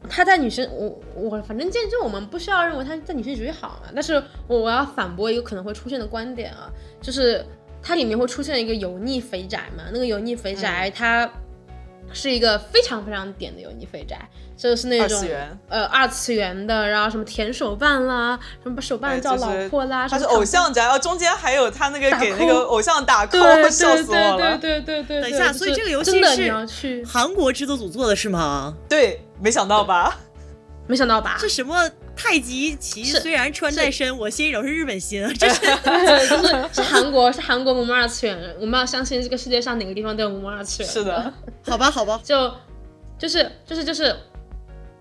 [SPEAKER 2] 她在女生，我我反正见就我们不需要认为她在女性主义好嘛，但是我我要反驳一个可能会出现的观点啊，就是。它里面会出现一个油腻肥宅嘛？那个油腻肥宅，它是一个非常非常点的油腻肥宅，就是那种呃二次元的，然后什么舔手办啦，什么把手办叫老婆啦，
[SPEAKER 1] 他是偶像宅，哦，中间还有他那个给那个偶像打
[SPEAKER 2] call，
[SPEAKER 1] 笑死我
[SPEAKER 2] 了。对对对对对。
[SPEAKER 3] 等一下，所以这个游戏是韩国制作组做的是吗？
[SPEAKER 1] 对，没想到吧？
[SPEAKER 2] 没想到吧？
[SPEAKER 3] 这什么？太极旗虽然穿在身，我心仍是日本心。这是
[SPEAKER 2] 就是是韩国是韩国母二次元，我们要相信这个世界上哪个地方都有母二次元。
[SPEAKER 1] 是的，
[SPEAKER 3] 好吧，好吧，
[SPEAKER 2] 就就是就是就是，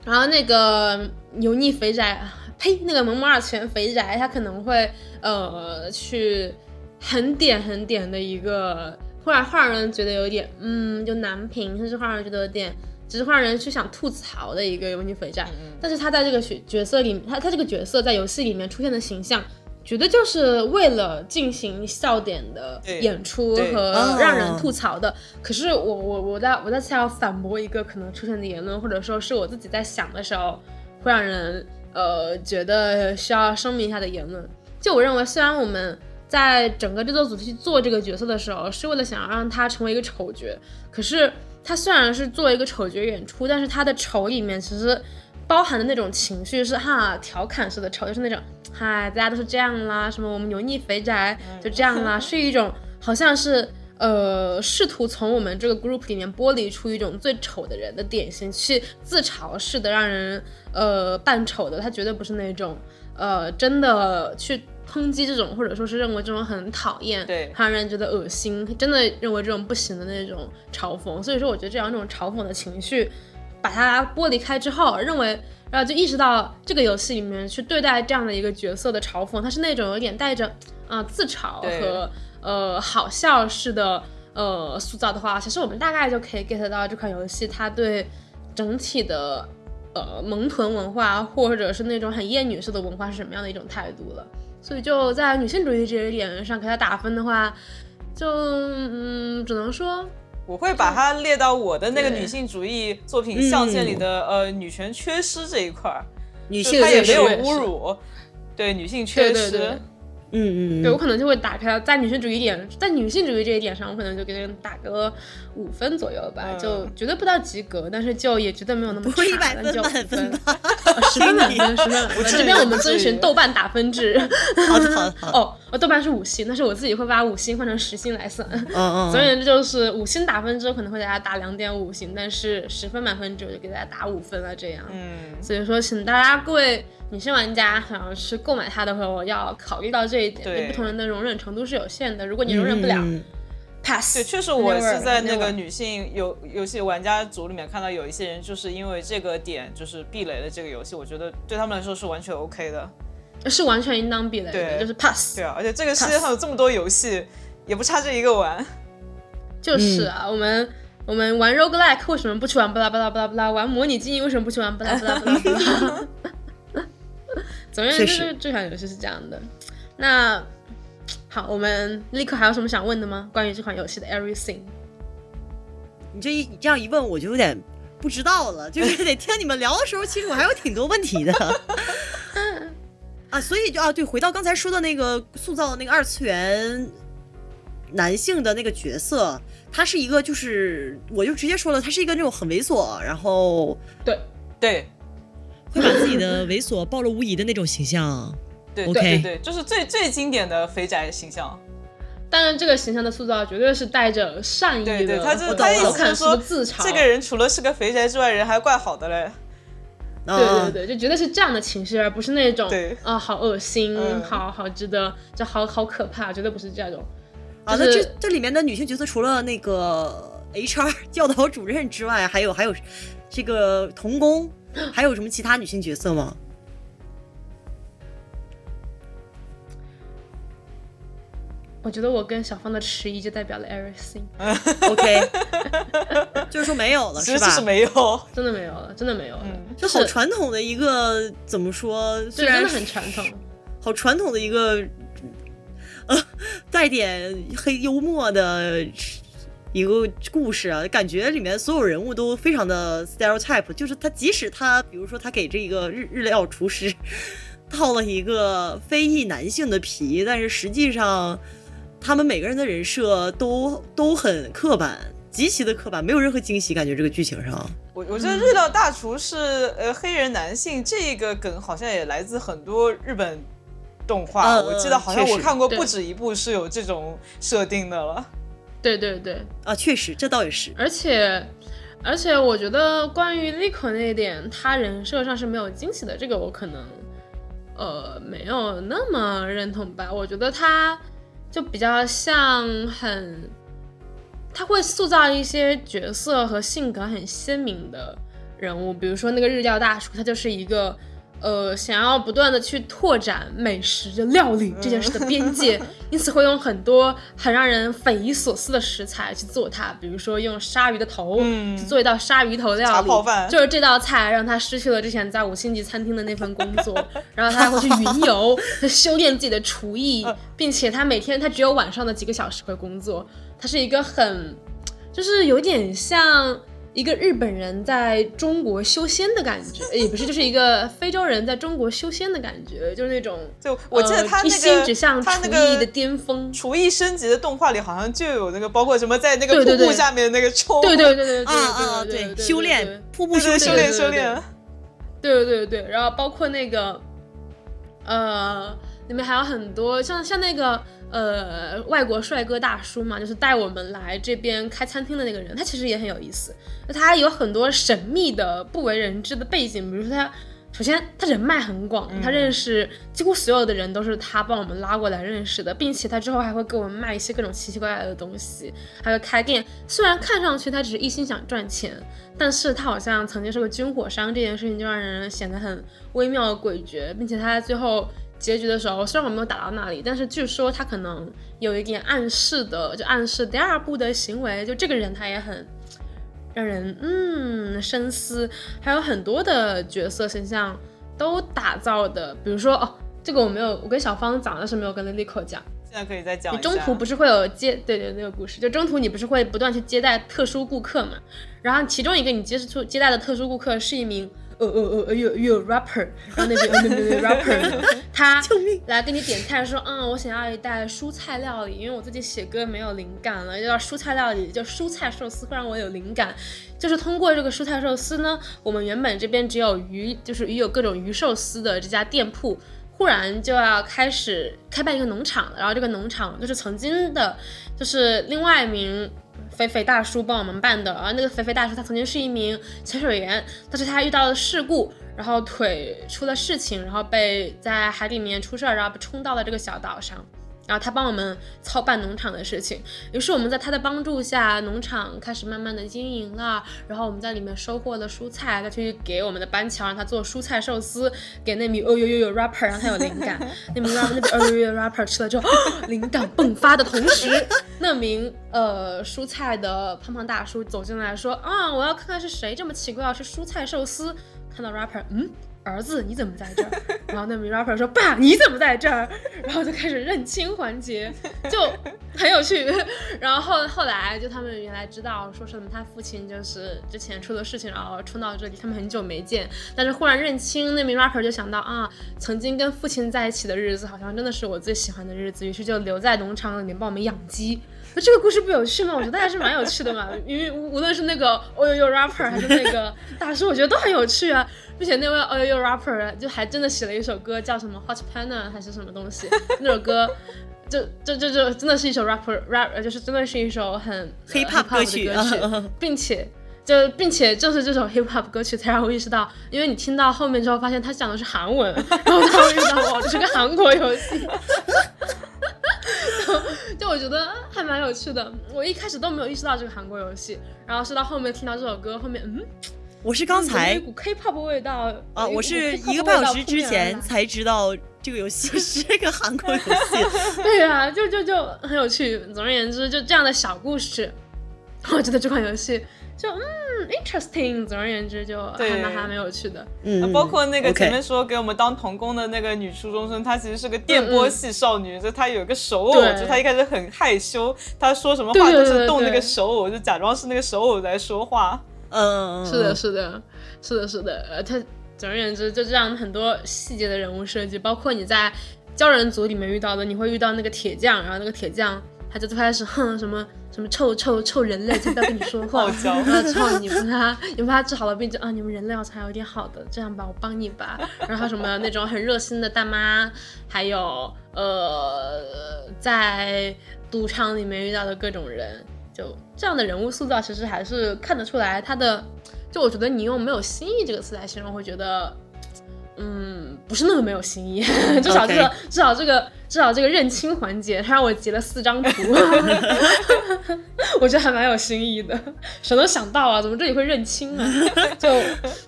[SPEAKER 2] 然后那个油腻肥宅，呸，那个萌萌二次元肥宅，他可能会呃去很点很点的一个，会让会让人觉得有点嗯就难评，甚至会让人觉得有点。只是会让人去想吐槽的一个油腻肥宅，但是他在这个角角色里，他他这个角色在游戏里面出现的形象，绝对就是为了进行笑点的演出和让人吐槽的。可是我我我在我在次要反驳一个可能出现的言论，或者说是我自己在想的时候，会让人呃觉得需要声明一下的言论。就我认为，虽然我们在整个制作组去做这个角色的时候，是为了想要让他成为一个丑角，可是。他虽然是做一个丑角演出，但是他的丑里面其实包含的那种情绪是哈调侃式的丑，就是那种嗨大家都是这样啦，什么我们油腻肥宅就这样啦，是一种好像是呃试图从我们这个 group 里面剥离出一种最丑的人的典型，去自嘲式的让人呃扮丑的，他绝对不是那种呃真的去。抨击这种，或者说是认为这种很讨厌，
[SPEAKER 1] 对，
[SPEAKER 2] 让人觉得恶心，真的认为这种不行的那种嘲讽。所以说，我觉得这样一种嘲讽的情绪，把它剥离开之后，认为，然后就意识到这个游戏里面去对待这样的一个角色的嘲讽，它是那种有点带着啊自嘲和呃好笑式的呃塑造的话，其实我们大概就可以 get 到这款游戏它对整体的呃萌臀文化或者是那种很厌女式的文化是什么样的一种态度了。所以就在女性主义这一点上给他打分的话，就嗯，只能说
[SPEAKER 1] 我会把它列到我的那个女性主义作品象限里的呃女权缺失这一块儿，
[SPEAKER 3] 女性
[SPEAKER 1] 它也没有侮辱，对女性缺失。
[SPEAKER 3] 嗯嗯，
[SPEAKER 2] 对我可能就会打开，在女性主义点，在女性主义这一点上，我可能就给人打个五分左右吧，就绝对不到及格，但是就也绝对没有那么差，
[SPEAKER 3] 一百分满分吧，
[SPEAKER 2] 十分满分，十分满分。这边我们遵循豆瓣打分制。
[SPEAKER 3] 好的好的好。
[SPEAKER 2] 哦，我豆瓣是五星，但是我自己会把五星换成十星来算。
[SPEAKER 3] 嗯嗯。
[SPEAKER 2] 总而言之，就是五星打分之后可能会给大家打两点五星，但是十分满分之后就给大家打五分了，这样。
[SPEAKER 1] 嗯。
[SPEAKER 2] 所以说，请大家各位。女性玩家想要去购买它的话，我要考虑到这一点。不同人的容忍程度是有限的，如果你容忍不了，pass。
[SPEAKER 1] 对，确实我是在那个女性游游戏玩家组里面看到有一些人就是因为这个点就是避雷的这个游戏，我觉得对他们来说是完全 OK 的，
[SPEAKER 2] 是完全应当避雷的，就是 pass。
[SPEAKER 1] 对啊，而且这个世界上有这么多游戏，也不差这一个玩。
[SPEAKER 2] 就是啊，我们我们玩 roguelike 为什么不去玩巴拉巴拉巴拉巴拉？玩模拟经营为什么不去玩巴拉巴拉巴拉巴拉？总而言之，这款游戏是这样的。那好，我们立刻还有什么想问的吗？关于这款游戏的 Everything？
[SPEAKER 3] 你这一这样一问，我就有点不知道了。就是 得听你们聊的时候，其实我还有挺多问题的。啊，所以就啊，对，回到刚才说的那个塑造的那个二次元男性的那个角色，他是一个，就是我就直接说了，他是一个那种很猥琐，然后
[SPEAKER 2] 对
[SPEAKER 1] 对。
[SPEAKER 3] 会把自己的猥琐暴露无遗的那种形象，
[SPEAKER 1] 对对对对，就是最最经典的肥宅形象。
[SPEAKER 2] 当然，这个形象的塑造绝对是带着善意的。
[SPEAKER 1] 对对，他就他意思是说，
[SPEAKER 2] 自嘲
[SPEAKER 1] 这个人除了是个肥宅之外，人还怪好的嘞。
[SPEAKER 2] 对对对，就绝对是这样的情绪，而不是那种
[SPEAKER 1] 啊，
[SPEAKER 2] 好恶心，好好值得，就好好可怕，绝对不是这种。
[SPEAKER 3] 啊，那这这里面的女性角色，除了那个 HR 教导主任之外，还有还有这个童工。还有什么其他女性角色吗？
[SPEAKER 2] 我觉得我跟小芳的迟疑就代表了 everything。
[SPEAKER 3] OK，就是说没有了，是吧？
[SPEAKER 1] 是没有，
[SPEAKER 2] 真的没有了，真的没有了。
[SPEAKER 3] 就好传统的一个怎么说？虽然
[SPEAKER 2] 真的很传统，
[SPEAKER 3] 好传统的一个呃，带点黑幽默的。一个故事啊，感觉里面所有人物都非常的 stereotype，就是他即使他，比如说他给这个日日料厨师 套了一个非裔男性的皮，但是实际上他们每个人的人设都都很刻板，极其的刻板，没有任何惊喜。感觉这个剧情上，
[SPEAKER 1] 我我觉得日料大厨是呃黑人男性这个梗好像也来自很多日本动画，我记得好像我看过不止一部是有这种设定的了。
[SPEAKER 2] 对对对
[SPEAKER 3] 啊，确实，这倒也是。
[SPEAKER 2] 而且，而且，我觉得关于 Lico 那一点，他人设上是没有惊喜的。这个我可能，呃，没有那么认同吧。我觉得他就比较像很，他会塑造一些角色和性格很鲜明的人物，比如说那个日料大叔，他就是一个。呃，想要不断的去拓展美食的料理这件事的边界，因此会用很多很让人匪夷所思的食材去做它，比如说用鲨鱼的头去做一道鲨鱼头料理，就是这道菜让他失去了之前在五星级餐厅的那份工作，然后他还会去云游，修炼自己的厨艺，并且他每天他只有晚上的几个小时会工作，他是一个很，就是有点像。一个日本人在中国修仙的感觉，也不是，就是一个非洲人在中国修仙的感觉，就是那种。
[SPEAKER 1] 就我记得他那
[SPEAKER 2] 个他
[SPEAKER 1] 那个
[SPEAKER 2] 的巅峰，
[SPEAKER 1] 厨艺升级的动画里好像就有那个，包括什么在那个瀑布下面那个冲，
[SPEAKER 2] 对对对对对
[SPEAKER 3] 啊啊对，修炼瀑布
[SPEAKER 1] 修炼修炼。
[SPEAKER 2] 对对对对，然后包括那个，呃，里面还有很多像像那个呃外国帅哥大叔嘛，就是带我们来这边开餐厅的那个人，他其实也很有意思，他有很多神秘的不为人知的背景，比如说他。首先，他人脉很广，他认识几乎所有的人都是他帮我们拉过来认识的，并且他之后还会给我们卖一些各种奇奇怪怪的东西，还会开店。虽然看上去他只是一心想赚钱，但是他好像曾经是个军火商，这件事情就让人显得很微妙诡谲，并且他最后结局的时候，虽然我没有打到那里，但是据说他可能有一点暗示的，就暗示第二部的行为，就这个人他也很。让人嗯深思，还有很多的角色形象都打造的，比如说哦，这个我没有，我跟小芳讲，但是没有跟 Lilico 讲。
[SPEAKER 1] 现在可以再讲。
[SPEAKER 2] 你中途不是会有接对对那个故事，就中途你不是会不断去接待特殊顾客嘛？然后其中一个你接触接待的特殊顾客是一名。呃呃呃，有有 rapper，然后那边那边 rapper，他来给你点菜说，嗯，我想要一袋蔬菜料理，因为我最近写歌没有灵感了，要蔬菜料理，就蔬菜寿司会让我有灵感。就是通过这个蔬菜寿司呢，我们原本这边只有鱼，就是鱼有各种鱼寿司的这家店铺，忽然就要开始开办一个农场了。然后这个农场就是曾经的，就是另外一名。肥肥大叔帮我们办的，而那个肥肥大叔他曾经是一名潜水员，但是他遇到了事故，然后腿出了事情，然后被在海里面出事儿，然后被冲到了这个小岛上。然后他帮我们操办农场的事情，于是我们在他的帮助下，农场开始慢慢的经营了。然后我们在里面收获了蔬菜，他去给我们的班乔让他做蔬菜寿司，给那名哦呦呦呦 rapper 让他有灵感。那名 rapper 那哦呦呦 rapper 吃了之后，灵感迸发的同时，那名呃蔬菜的胖胖大叔走进来说啊，我要看看是谁这么奇怪要吃蔬菜寿司。看到 rapper，嗯。儿子，你怎么在这儿？然后那名 rapper 说：“爸，你怎么在这儿？”然后就开始认亲环节，就很有趣。然后后来就他们原来知道说什么，他父亲就是之前出了事情，然后冲到这里，他们很久没见，但是忽然认亲，那名 rapper 就想到啊，曾经跟父亲在一起的日子，好像真的是我最喜欢的日子，于是就留在农场里面帮我们养鸡。那这个故事不有趣吗？我觉得还是蛮有趣的嘛，因为无论是那个哦呦呦 rapper 还是那个大叔，我觉得都很有趣啊。并且那位哦呦呦 rapper 就还真的写了一首歌，叫什么 Hot Panda 还是什么东西？那首歌就就就就真的是一首 rapper rap，就是真的是一首很
[SPEAKER 3] hip hop
[SPEAKER 2] 歌曲，并且就并且就是这首 hip hop 歌曲才让我意识到，因为你听到后面之后发现他讲的是韩文，然后才意识到哇，这是个韩国游戏。就我觉得还蛮有趣的，我一开始都没有意识到这个韩国游戏，然后是到后面听到这首歌，后面嗯，
[SPEAKER 3] 我是刚才
[SPEAKER 2] 一股 K-pop 味道
[SPEAKER 3] 啊，我是一个半小时之前才知道这个游戏 是个韩国游戏，
[SPEAKER 2] 对呀，就就就很有趣。总而言之，就这样的小故事，我觉得这款游戏。就嗯，interesting。总而言之，就还蛮还蛮有趣的。
[SPEAKER 3] 嗯，
[SPEAKER 1] 包括那个前面说给我们当童工的那个女初中生，她其实是个电波系少女，就她有一个手偶，就她一开始很害羞，她说什么话都是动那个手偶，就假装是那个手偶在说话。
[SPEAKER 3] 嗯，
[SPEAKER 2] 是的，是的，是的，是的。呃，她总而言之，就这样很多细节的人物设计，包括你在教人组里面遇到的，你会遇到那个铁匠，然后那个铁匠。他就最开始哼什么什么臭臭臭人类，就不要跟你说话。然后之后你们他，你帮他治好了病，就啊，你们人类好像还有点好的，这样吧，我帮你吧。然后什么那种很热心的大妈，还有呃，在赌场里面遇到的各种人，就这样的人物塑造，其实还是看得出来他的。就我觉得你用没有新意这个词来形容，会觉得。嗯，不是那么没有新意，至少这个，至少这个，至少这个认亲环节，他让我截了四张图，我觉得还蛮有新意的。谁能想到啊？怎么这里会认亲呢？就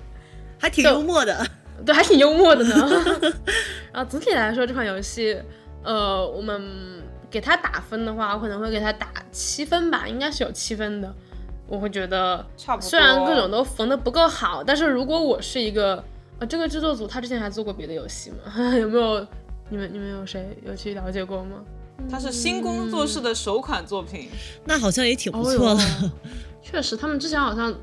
[SPEAKER 3] 还挺幽默的，
[SPEAKER 2] 对，还挺幽默的呢。然后总体来说，这款游戏，呃，我们给他打分的话，我可能会给他打七分吧，应该是有七分的。我会觉得，
[SPEAKER 1] 差不多。
[SPEAKER 2] 虽然各种都缝的不够好，但是如果我是一个。啊，这个制作组他之前还做过别的游戏吗？有没有？你们你们有谁有去了解过吗？
[SPEAKER 1] 他是新工作室的首款作品，
[SPEAKER 3] 那好像也挺不错的。
[SPEAKER 2] 确实，他们之前好像，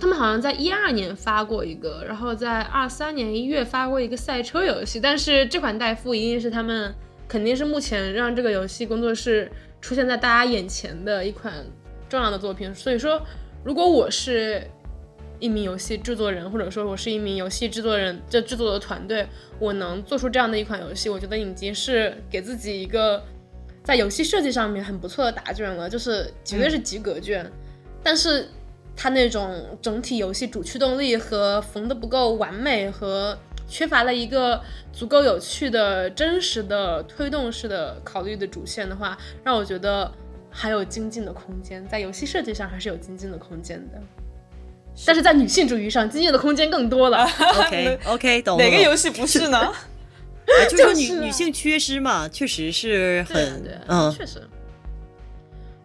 [SPEAKER 2] 他们好像在一二年发过一个，然后在二三年一月发过一个赛车游戏。但是这款代付一定是他们肯定是目前让这个游戏工作室出现在大家眼前的一款重要的作品。所以说，如果我是。一名游戏制作人，或者说我是一名游戏制作人，这制作的团队，我能做出这样的一款游戏，我觉得已经是给自己一个在游戏设计上面很不错的答卷了，就是绝对是及格卷。但是它那种整体游戏主驱动力和缝的不够完美，和缺乏了一个足够有趣的真实的推动式的考虑的主线的话，让我觉得还有精进的空间，在游戏设计上还是有精进的空间的。但是在女性主义上，经验的空间更多了。
[SPEAKER 3] OK OK，懂了。
[SPEAKER 1] 哪个游戏不是呢？
[SPEAKER 3] 啊 就是女
[SPEAKER 2] 啊
[SPEAKER 3] 女性缺失嘛，确实是很嗯
[SPEAKER 2] 确实。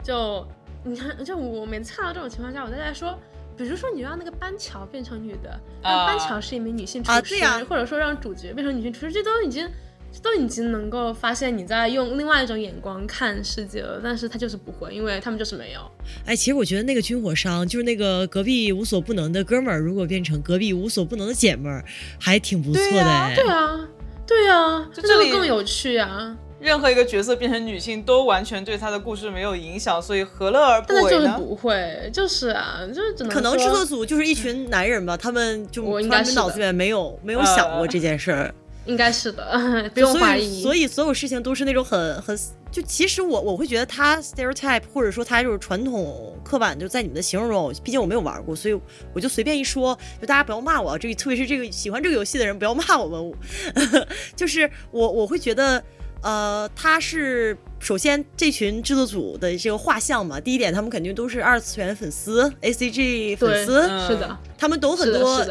[SPEAKER 2] 就你看，就我每次看到这种情况下，我都在说，比如说你让那个班乔变成女的，让班乔是一名女性厨师，或者说让主角变成女性厨师，这都已经。这都已经能够发现你在用另外一种眼光看世界了，但是他就是不会，因为他们就是没有。
[SPEAKER 3] 哎，其实我觉得那个军火商就是那个隔壁无所不能的哥们儿，如果变成隔壁无所不能的姐们儿，还挺不错的
[SPEAKER 1] 对呀
[SPEAKER 3] 哎。
[SPEAKER 2] 对啊，对啊，这个更有趣啊！
[SPEAKER 1] 任何一个角色变成女性都完全对他的故事没有影响，所以何乐而不
[SPEAKER 2] 但就是
[SPEAKER 1] 为呢？
[SPEAKER 2] 不会，就是啊，就是只能
[SPEAKER 3] 可能制作组就是一群男人吧，他们就
[SPEAKER 2] 我应
[SPEAKER 3] 他们
[SPEAKER 2] 该是
[SPEAKER 3] 脑子里面没有没有想过这件事儿，
[SPEAKER 2] 应该是的，不用怀疑。
[SPEAKER 3] 以所以所有事情都是那种很很就其实我我会觉得他 stereotype 或者说他就是传统刻板就在你们的形容中，毕竟我没有玩过，所以我就随便一说，就大家不要骂我，这个特别是这个喜欢这个游戏的人不要骂我们，就是我我会觉得。呃，他是首先这群制作组的这个画像嘛，第一点，他们肯定都是二次元粉丝，A C G 粉，丝，
[SPEAKER 1] 嗯
[SPEAKER 2] 是的，
[SPEAKER 3] 他们懂很，多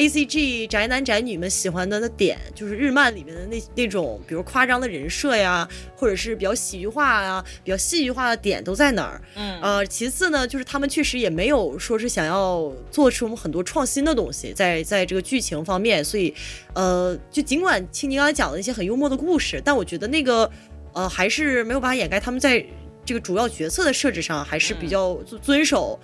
[SPEAKER 3] A C G 宅男宅女们喜欢的那点，就是日漫里面的那那种，比如夸张的人设呀，或者是比较喜剧化啊、比较戏剧化的点都在哪儿。
[SPEAKER 1] 嗯
[SPEAKER 3] 呃，其次呢，就是他们确实也没有说是想要做出很多创新的东西，在在这个剧情方面，所以，呃，就尽管青宁刚才讲了一些很幽默的故事，但我觉得那个，呃，还是没有办法掩盖他们在。这个主要角色的设置上还是比较遵遵守，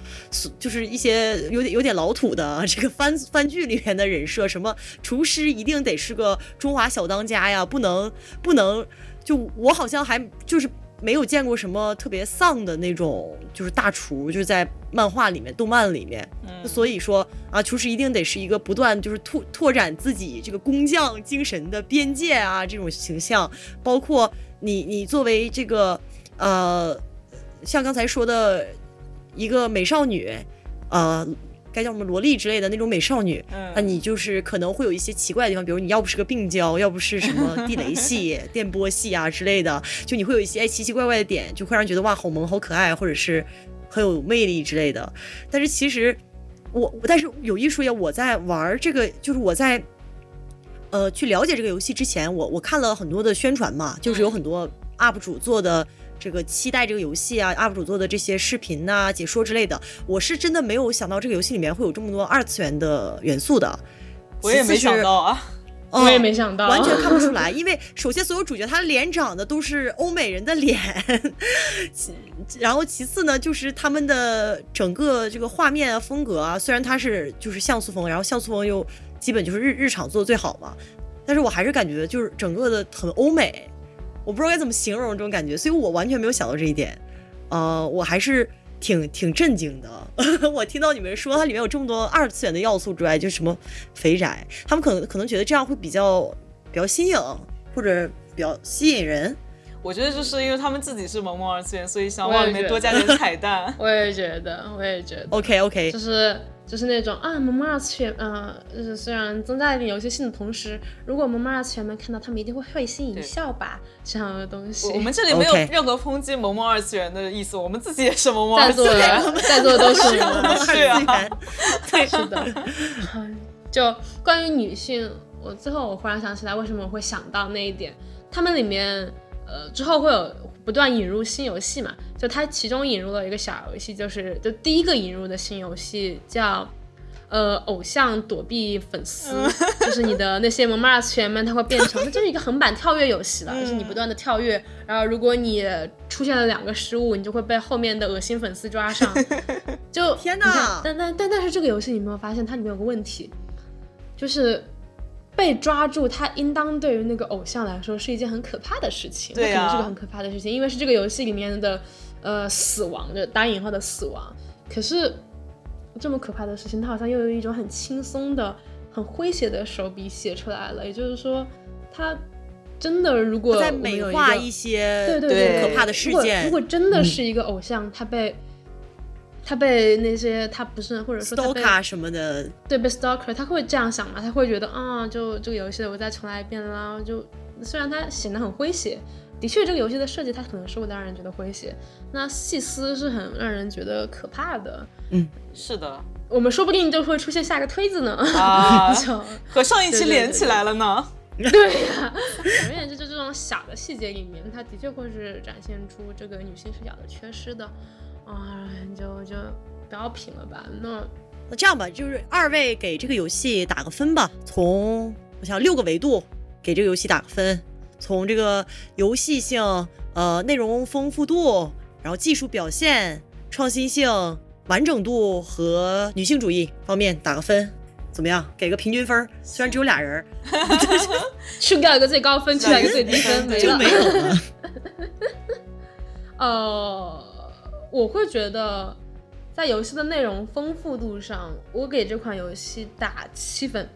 [SPEAKER 3] 就是一些有点有点老土的这个番番剧里面的人设，什么厨师一定得是个中华小当家呀，不能不能就我好像还就是没有见过什么特别丧的那种，就是大厨，就是在漫画里面、动漫里面。
[SPEAKER 1] 嗯
[SPEAKER 3] 所以说啊，厨师一定得是一个不断就是拓拓展自己这个工匠精神的边界啊，这种形象，包括你你作为这个呃，像刚才说的一个美少女，呃。该叫什么萝莉之类的那种美少女，
[SPEAKER 1] 嗯
[SPEAKER 3] 那你就是可能会有一些奇怪的地方，比如你要不是个病娇，要不是什么地雷系、电波系啊之类的，就你会有一些哎奇奇怪怪的点，就会让人觉得哇好萌好可爱，或者是很有魅力之类的。但是其实我，但是有一说一，我在玩这个，就是我在呃去了解这个游戏之前，我我看了很多的宣传嘛，就是有很多 UP 主做的。这个期待这个游戏啊，UP 主做的这些视频呐、解说之类的，我是真的没有想到这个游戏里面会有这么多二次元的元素的。
[SPEAKER 1] 我也没想到啊。
[SPEAKER 3] 哦
[SPEAKER 2] 我也没想到，
[SPEAKER 3] 完全看不出来，因为首先所有主角他脸长得都是欧美人的脸，其 然后其次呢，就是他们的整个这个画面啊风格啊，虽然它是就是像素风，然后像素风又基本就是日日常做的最好嘛，但是我还是感觉就是整个的很欧美，我不知道该怎么形容这种感觉，所以我完全没有想到这一点，呃，我还是挺挺震惊的。我听到你们说它里面有这么多二次元的要素之外，就什么肥宅，他们可能可能觉得这样会比较比较新颖，或者比较吸引人。
[SPEAKER 1] 我觉得就是因为他们自己是萌萌二次元，所以想往里面多加点彩蛋。
[SPEAKER 2] 我也觉得，我也觉得
[SPEAKER 3] ，OK OK，
[SPEAKER 2] 就是就是那种啊，萌萌二次元，呃，就是虽然增加了一点游戏性的同时，如果萌萌二次元们看到，他们一定会会心一笑吧，这样的东西。
[SPEAKER 1] 我们这里没有任何抨击萌萌二次元的意思，我们自己也是萌萌二次
[SPEAKER 2] 在座
[SPEAKER 1] 元。
[SPEAKER 2] 的在座的都是 萌萌二次
[SPEAKER 1] 是
[SPEAKER 2] 元
[SPEAKER 1] 啊，
[SPEAKER 3] 对，
[SPEAKER 2] 是的。就关于女性，我最后我忽然想起来，为什么我会想到那一点？他们里面呃之后会有不断引入新游戏嘛？就它其中引入了一个小游戏，就是就第一个引入的新游戏叫。呃，偶像躲避粉丝，就是你的那些萌萌二次元们，它会变成，它就是一个横版跳跃游戏了，就是你不断的跳跃，然后如果你出现了两个失误，你就会被后面的恶心粉丝抓上。就
[SPEAKER 3] 天
[SPEAKER 2] 你看
[SPEAKER 3] 哪
[SPEAKER 2] 但但但但是这个游戏你有没有发现它里面有个问题，就是被抓住，它应当对于那个偶像来说是一件很可怕的事情，
[SPEAKER 1] 对啊
[SPEAKER 2] 它肯定是个很可怕的事情，因为是这个游戏里面的呃死亡的打引号的死亡。可是这么可怕的事情，他好像又有一种很轻松的、很诙谐的手笔写出来了。也就是说，他真的如果
[SPEAKER 3] 在美化一些
[SPEAKER 2] 对对
[SPEAKER 1] 对
[SPEAKER 3] 可怕的事
[SPEAKER 2] 如果
[SPEAKER 3] 件
[SPEAKER 2] 如。果真的是一个偶像，他被他被那些他不是或者说他被
[SPEAKER 3] stalker 什么的，
[SPEAKER 2] 对被 stalker，他会这样想吗？他会觉得啊，就这个游戏我再重来一遍啦。就虽然他显得很诙谐，的确这个游戏的设计它可能是会让人觉得诙谐，那细思是很让人觉得可怕的。
[SPEAKER 1] 嗯是的
[SPEAKER 2] 我们说不定就会出现下个推子呢。
[SPEAKER 1] 啊，
[SPEAKER 2] 就
[SPEAKER 1] 和上一期连起来了呢。
[SPEAKER 2] 对呀、总而言之，就这种小的细节里面，它的确会是展现出这个女性视角的缺失的。啊，就就不要评了吧。那
[SPEAKER 3] 那这样吧，就是二位给这个游戏打个分吧，从我想六个维度给这个游戏打个分，从这个游戏性、呃内容丰富度，然后技术表现、创新性、完整度和女性主义方面打个分，怎么样？给个平均分儿，虽然只有俩人儿，
[SPEAKER 2] 去掉一个最高分，去掉一个最低分，没了
[SPEAKER 3] 就没。有了。
[SPEAKER 2] 呃，我会觉得在游戏的内容丰富度上，我给这款游戏打七分。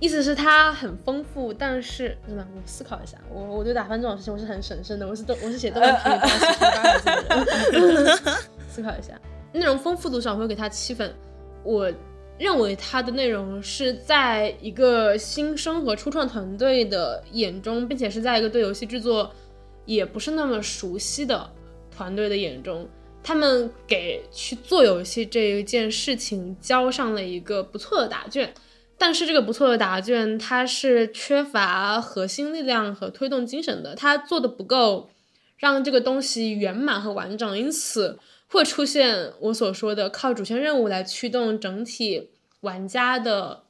[SPEAKER 2] 意思是它很丰富，但是真的，我思考一下，我我对打分这种事情我是很审慎的，我是都我是写豆瓣评语都要写八个字的人。思考一下，内容丰富度上我会给它七分。我认为它的内容是在一个新生和初创团队的眼中，并且是在一个对游戏制作也不是那么熟悉的团队的眼中，他们给去做游戏这一件事情交上了一个不错的答卷。但是这个不错的答卷，它是缺乏核心力量和推动精神的，它做的不够，让这个东西圆满和完整，因此会出现我所说的靠主线任务来驱动整体玩家的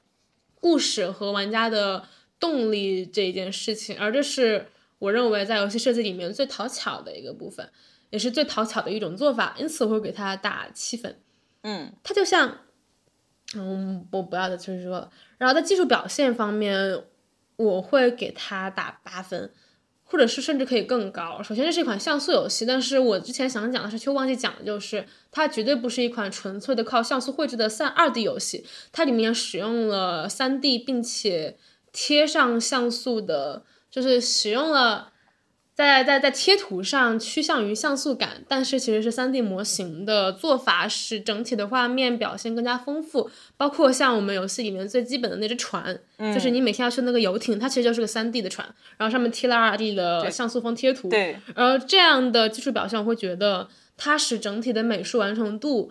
[SPEAKER 2] 故事和玩家的动力这一件事情，而这是我认为在游戏设计里面最讨巧的一个部分，也是最讨巧的一种做法，因此我会给它打七分。
[SPEAKER 1] 嗯，
[SPEAKER 2] 它就像，嗯，我不要再继续说了。然后在技术表现方面，我会给它打八分，或者是甚至可以更高。首先，这是一款像素游戏，但是我之前想讲的是，却忘记讲的就是，它绝对不是一款纯粹的靠像素绘制的三二 D 游戏，它里面使用了三 D，并且贴上像素的，就是使用了。在在在贴图上趋向于像素感，但是其实是 3D 模型的做法，使整体的画面表现更加丰富。包括像我们游戏里面最基本的那只船，就是你每天要去那个游艇，它其实就是个 3D 的船，然后上面贴了 2D 的像素风贴图。
[SPEAKER 1] 对，
[SPEAKER 2] 而这样的技术表现，我会觉得它使整体的美术完成度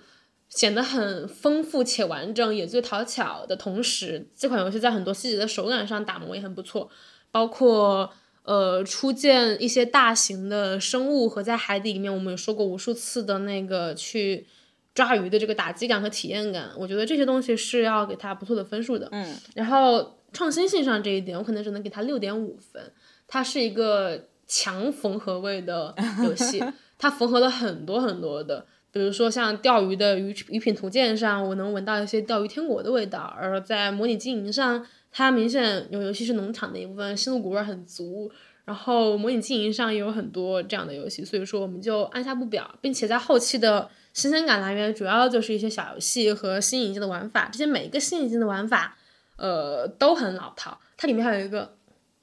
[SPEAKER 2] 显得很丰富且完整，也最讨巧的同时，这款游戏在很多细节的手感上打磨也很不错，包括。呃，出现一些大型的生物和在海底里面，我们有说过无数次的那个去抓鱼的这个打击感和体验感，我觉得这些东西是要给它不错的分数的。
[SPEAKER 1] 嗯，
[SPEAKER 2] 然后创新性上这一点，我可能只能给它六点五分。它是一个强缝合位的游戏，它缝合了很多很多的，比如说像钓鱼的鱼鱼品图鉴上，我能闻到一些钓鱼天国的味道；而在模拟经营上，它明显有尤其是农场的一部分新露谷味很足。然后模拟经营上也有很多这样的游戏，所以说我们就按下不表，并且在后期的新鲜感来源主要就是一些小游戏和新引进的玩法，这些每一个新引进的玩法，呃，都很老套。它里面还有一个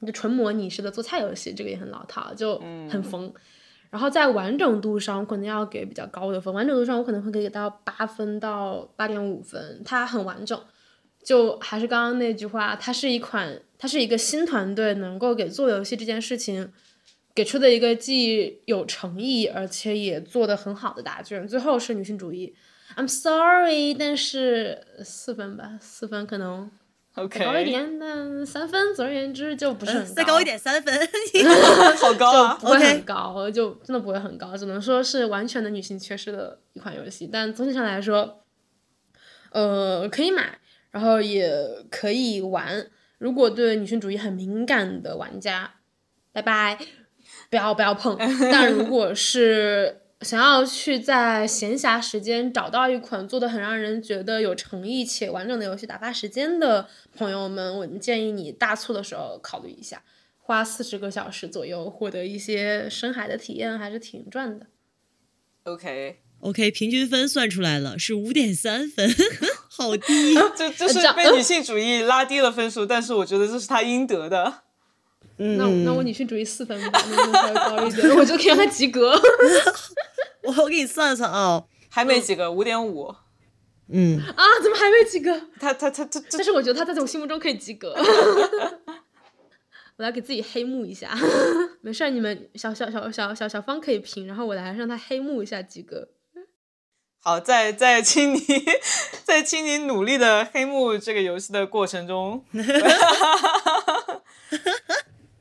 [SPEAKER 2] 就纯模拟式的做菜游戏，这个也很老套，就很疯。然后在完整度上，我可能要给比较高的分，完整度上我可能会给到八分到八点五分，它很完整。就还是刚刚那句话，它是一款，它是一个新团队能够给做游戏这件事情给出的一个既有诚意，而且也做的很好的答卷。最后是女性主义，I'm sorry，但是四分吧，四分可能
[SPEAKER 1] OK，
[SPEAKER 2] 高一点，但三分，总而言之就不是很高，
[SPEAKER 3] 再高一点三分，
[SPEAKER 1] 好高啊！
[SPEAKER 2] 不会
[SPEAKER 3] OK
[SPEAKER 2] 很高就真的不会很高，只能说是完全的女性缺失的一款游戏。但总体上来说，呃，可以买，然后也可以玩。如果对女性主义很敏感的玩家，拜拜，不要不要碰。但如果是想要去在闲暇时间找到一款做的很让人觉得有诚意且完整的游戏打发时间的朋友们，我建议你大促的时候考虑一下。花四十个小时左右获得一些深海的体验，还是挺赚的。
[SPEAKER 1] OK，
[SPEAKER 3] OK，平均分算出来了是五点三分，好低。
[SPEAKER 1] 这这是被女性主义拉低了分数，但是我觉得这是他应得的。
[SPEAKER 3] 嗯，
[SPEAKER 2] 那那我女性主义四分吧，能稍微高一点，我就可以让他及格。
[SPEAKER 3] 我我给你算算啊，
[SPEAKER 1] 还没及格，五点五。
[SPEAKER 3] 嗯
[SPEAKER 2] 啊，怎么还没及格？
[SPEAKER 1] 他他他他，
[SPEAKER 2] 但是我觉得他在我心目中可以及格。我来给自己黑幕一下，没事儿，你们小小小小小小方可以评，然后我来让他黑幕一下及格。
[SPEAKER 1] 好，在在青你，在青你 努力的黑幕这个游戏的过程中，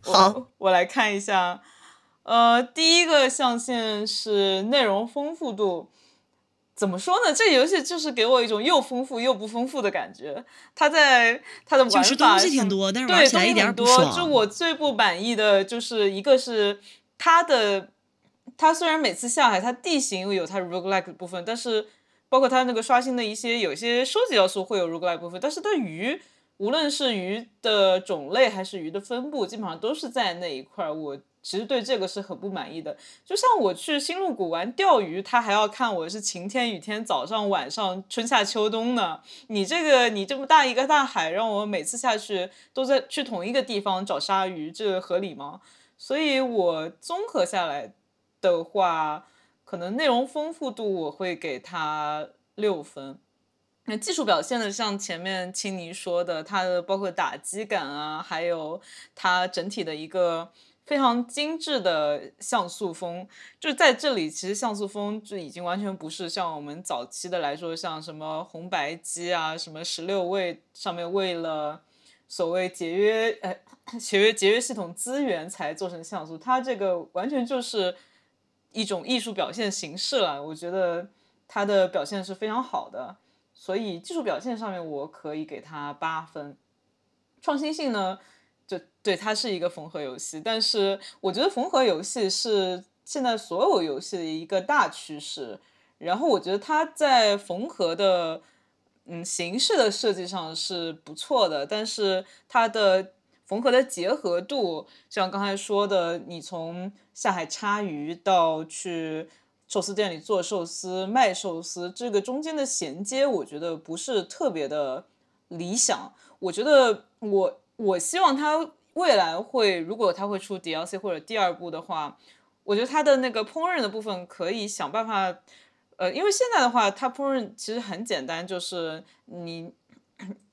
[SPEAKER 3] 好，
[SPEAKER 1] 我来看一下，呃，第一个象限是内容丰富度。怎么说呢？这个游戏就是给我一种又丰富又不丰富的感觉。它在它的玩法
[SPEAKER 3] 就是东西挺多，但是玩
[SPEAKER 1] 对
[SPEAKER 3] 起来一点不。
[SPEAKER 1] 就我最不满意的就是一个是它的，它虽然每次下海它地形有它 roguelike 的部分，但是包括它那个刷新的一些有些收集要素会有 roguelike 部分，但是它鱼无论是鱼的种类还是鱼的分布，基本上都是在那一块儿。我其实对这个是很不满意的。就像我去新鹿谷玩钓鱼，他还要看我是晴天、雨天、早上、晚上、春夏秋冬呢。你这个你这么大一个大海，让我每次下去都在去同一个地方找鲨鱼，这合理吗？所以我综合下来的话，可能内容丰富度我会给它六分。那技术表现的，像前面青泥说的，它的包括打击感啊，还有它整体的一个。非常精致的像素风，就在这里，其实像素风就已经完全不是像我们早期的来说，像什么红白机啊，什么十六位上面为了所谓节约呃 节约节约系统资源才做成像素，它这个完全就是一种艺术表现形式了。我觉得它的表现是非常好的，所以技术表现上面我可以给它八分，创新性呢？就对，它是一个缝合游戏，但是我觉得缝合游戏是现在所有游戏的一个大趋势。然后我觉得它在缝合的嗯形式的设计上是不错的，但是它的缝合的结合度，像刚才说的，你从下海插鱼到去寿司店里做寿司、卖寿司，这个中间的衔接，我觉得不是特别的理想。我觉得我。我希望它未来会，如果它会出 DLC 或者第二部的话，我觉得它的那个烹饪的部分可以想办法，呃，因为现在的话，它烹饪其实很简单，就是你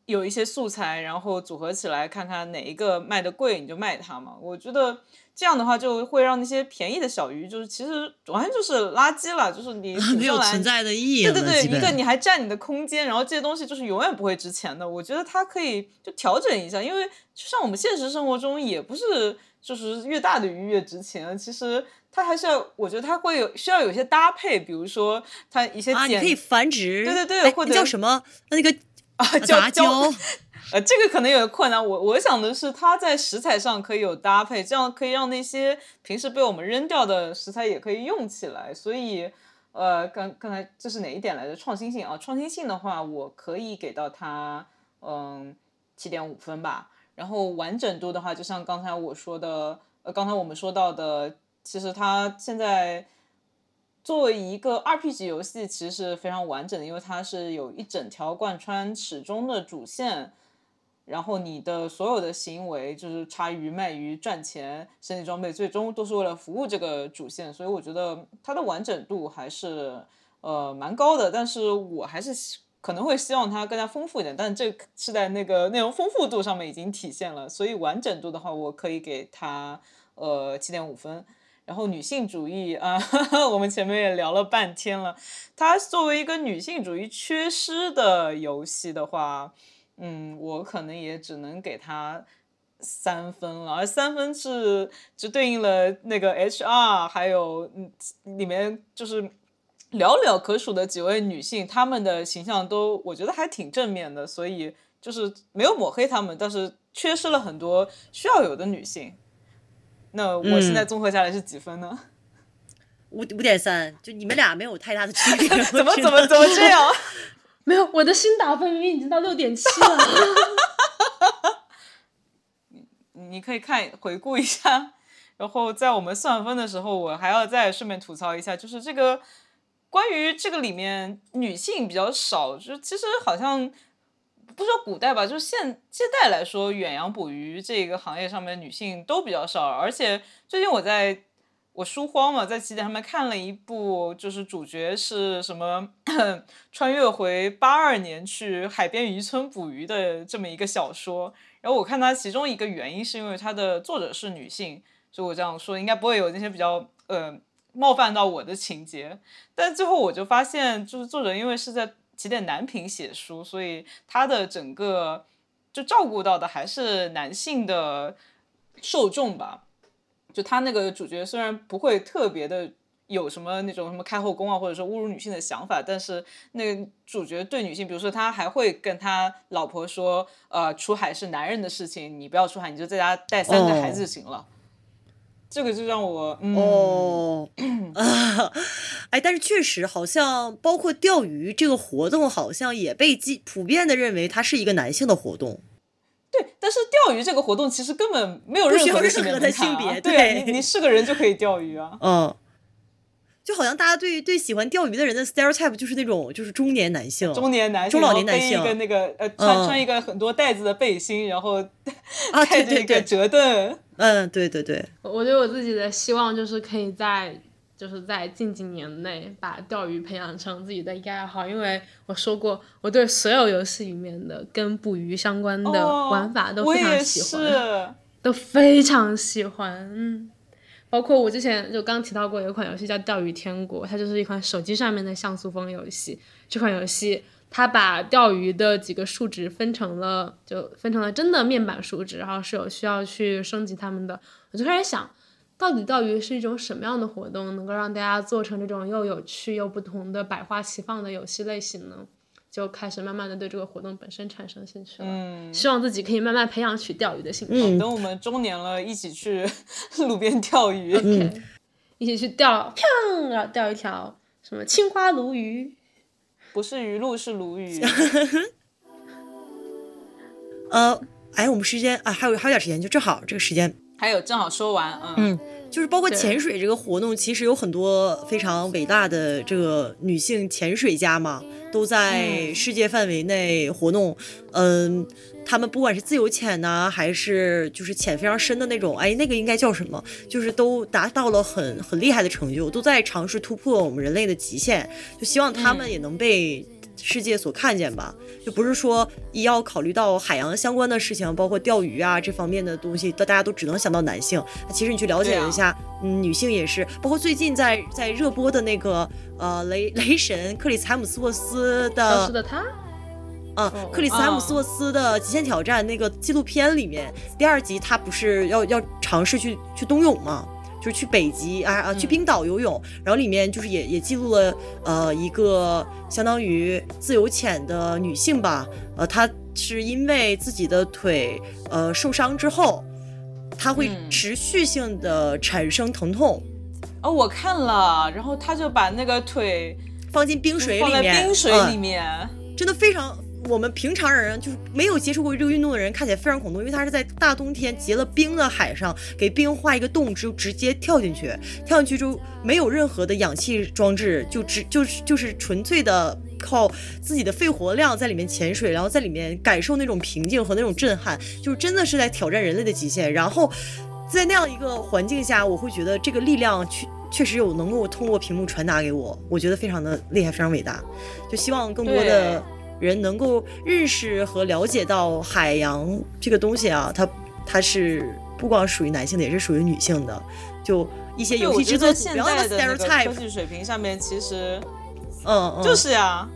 [SPEAKER 1] 有一些素材，然后组合起来，看看哪一个卖的贵，你就卖它嘛。我觉得。这样的话就会让那些便宜的小鱼，就是其实完全就是垃圾了，就是你
[SPEAKER 3] 没有存在的意义。
[SPEAKER 1] 对对对，一个你还占你的空间，然后这些东西就是永远不会值钱的。我觉得它可以就调整一下，因为就像我们现实生活中也不是就是越大的鱼越值钱，其实它还是要，我觉得它会有需要有一些搭配，比如说它一些
[SPEAKER 3] 啊，你可以繁殖，
[SPEAKER 1] 对对对，或者
[SPEAKER 3] 叫什么那个
[SPEAKER 1] 啊
[SPEAKER 3] 杂交。
[SPEAKER 1] 呃，这个可能有点困难。我我想的是，它在食材上可以有搭配，这样可以让那些平时被我们扔掉的食材也可以用起来。所以，呃，刚刚才这是哪一点来着？创新性啊，创新性的话，我可以给到它，嗯，七点五分吧。然后完整度的话，就像刚才我说的，呃，刚才我们说到的，其实它现在作为一个二 P 级游戏，其实是非常完整的，因为它是有一整条贯穿始终的主线。然后你的所有的行为就是插鱼、卖鱼、赚钱、升级装备，最终都是为了服务这个主线，所以我觉得它的完整度还是呃蛮高的。但是我还是可能会希望它更加丰富一点，但这是在那个内容丰富度上面已经体现了。所以完整度的话，我可以给它呃七点五分。然后女性主义啊，我们前面也聊了半天了，它作为一个女性主义缺失的游戏的话。嗯，我可能也只能给他三分了，而三分是就对应了那个 HR，还有嗯里面就是寥寥可数的几位女性，她们的形象都我觉得还挺正面的，所以就是没有抹黑她们，但是缺失了很多需要有的女性。那我现在综合下来是几分呢？
[SPEAKER 3] 五五点三，就你们俩没有太大的区别。
[SPEAKER 1] 怎么怎么怎么这样？
[SPEAKER 2] 没有，我的新打分明明已经到六点七了。
[SPEAKER 1] 你你可以看回顾一下，然后在我们算分的时候，我还要再顺便吐槽一下，就是这个关于这个里面女性比较少，就其实好像不说古代吧，就是现现代来说，远洋捕鱼这个行业上面女性都比较少，而且最近我在。我书荒嘛，在起点上面看了一部，就是主角是什么穿越回八二年去海边渔村捕鱼的这么一个小说。然后我看它其中一个原因是因为它的作者是女性，就我这样说应该不会有那些比较呃冒犯到我的情节。但最后我就发现，就是作者因为是在起点男频写书，所以他的整个就照顾到的还是男性的受众吧。就他那个主角虽然不会特别的有什么那种什么开后宫啊，或者说侮辱女性的想法，但是那个主角对女性，比如说他还会跟他老婆说，呃，出海是男人的事情，你不要出海，你就在家带三个孩子就行了。这个就让我
[SPEAKER 3] 哦，哎，但是确实好像包括钓鱼这个活动，好像也被普遍的认为它是一个男性的活动。
[SPEAKER 1] 对，但是钓鱼这个活动其实根本没有任何
[SPEAKER 3] 的
[SPEAKER 1] 性
[SPEAKER 3] 别，
[SPEAKER 1] 对，你你是个人就可以钓鱼啊。
[SPEAKER 3] 嗯，就好像大家对对喜欢钓鱼的人的 stereotype 就是那种就是中年男性，
[SPEAKER 1] 中年男
[SPEAKER 3] 性，中老年男性，
[SPEAKER 1] 一个那个呃穿穿一个很多带子的背心，然后
[SPEAKER 3] 啊
[SPEAKER 1] 开着一个折凳。
[SPEAKER 3] 嗯，对对对，
[SPEAKER 2] 我觉得我自己的希望就是可以在。就是在近几年内把钓鱼培养成自己的一个爱好，因为我说过，我对所有游戏里面的跟捕鱼相关的玩法都非常喜欢，都非常喜欢。嗯，包括我之前就刚提到过有一款游戏叫《钓鱼天国》，它就是一款手机上面的像素风游戏。这款游戏它把钓鱼的几个数值分成了，就分成了真的面板数值，然后是有需要去升级它们的。我就开始想。到底钓鱼是一种什么样的活动，能够让大家做成这种又有趣又不同的百花齐放的游戏类型呢？就开始慢慢的对这个活动本身产生兴趣了。嗯，希望自己可以慢慢培养起钓鱼的兴趣。
[SPEAKER 1] 等我们中年了，一起去 路边钓鱼，OK，
[SPEAKER 2] 一起去钓，砰，然后钓一条什么青花鲈鱼，
[SPEAKER 1] 不是鱼露，是鲈鱼。
[SPEAKER 3] 呃，哎，我们时间啊，还有还有点时间，就正好这个时间。
[SPEAKER 1] 还有正好说完，嗯，
[SPEAKER 3] 就是包括潜水这个活动，其实有很多非常伟大的这个女性潜水家嘛，都在世界范围内活动。嗯，他们不管是自由潜呐，还是就是潜非常深的那种，哎，那个应该叫什么？就是都达到了很很厉害的成就，都在尝试突破我们人类的极限。就希望他们也能被。世界所看见吧，就不是说一要考虑到海洋相关的事情，包括钓鱼啊这方面的东西，大家都只能想到男性。其实你去了解一下，嗯，女性也是。包括最近在在热播的那个呃雷雷神克里斯·海姆斯沃斯的，
[SPEAKER 2] 是的他，
[SPEAKER 3] 嗯，克里斯·海姆斯沃斯的极限挑战那个纪录片里面，第二集他不是要要尝试去去冬泳吗？就是去北极啊啊，去冰岛游泳，然后里面就是也也记录了呃一个相当于自由潜的女性吧，呃，她是因为自己的腿呃受伤之后，她会持续性的产生疼痛。
[SPEAKER 1] 哦，我看了，然后她就把那个腿
[SPEAKER 3] 放进冰水里面，
[SPEAKER 1] 放在冰水里面，
[SPEAKER 3] 真的非常。我们平常人就是没有接触过这个运动的人，看起来非常恐怖，因为他是在大冬天结了冰的海上，给冰画一个洞，就直接跳进去，跳进去之后没有任何的氧气装置，就只就是就是纯粹的靠自己的肺活量在里面潜水，然后在里面感受那种平静和那种震撼，就是真的是在挑战人类的极限。然后在那样一个环境下，我会觉得这个力量确确实有能够通过屏幕传达给我，我觉得非常的厉害，非常伟大。就希望更多的。人能够认识和了解到海洋这个东西啊，它它是不光属于男性的，也是属于女性的。就一些游戏制作
[SPEAKER 1] 现在的那个科技水平上面，其实，
[SPEAKER 3] 嗯，
[SPEAKER 1] 就是呀。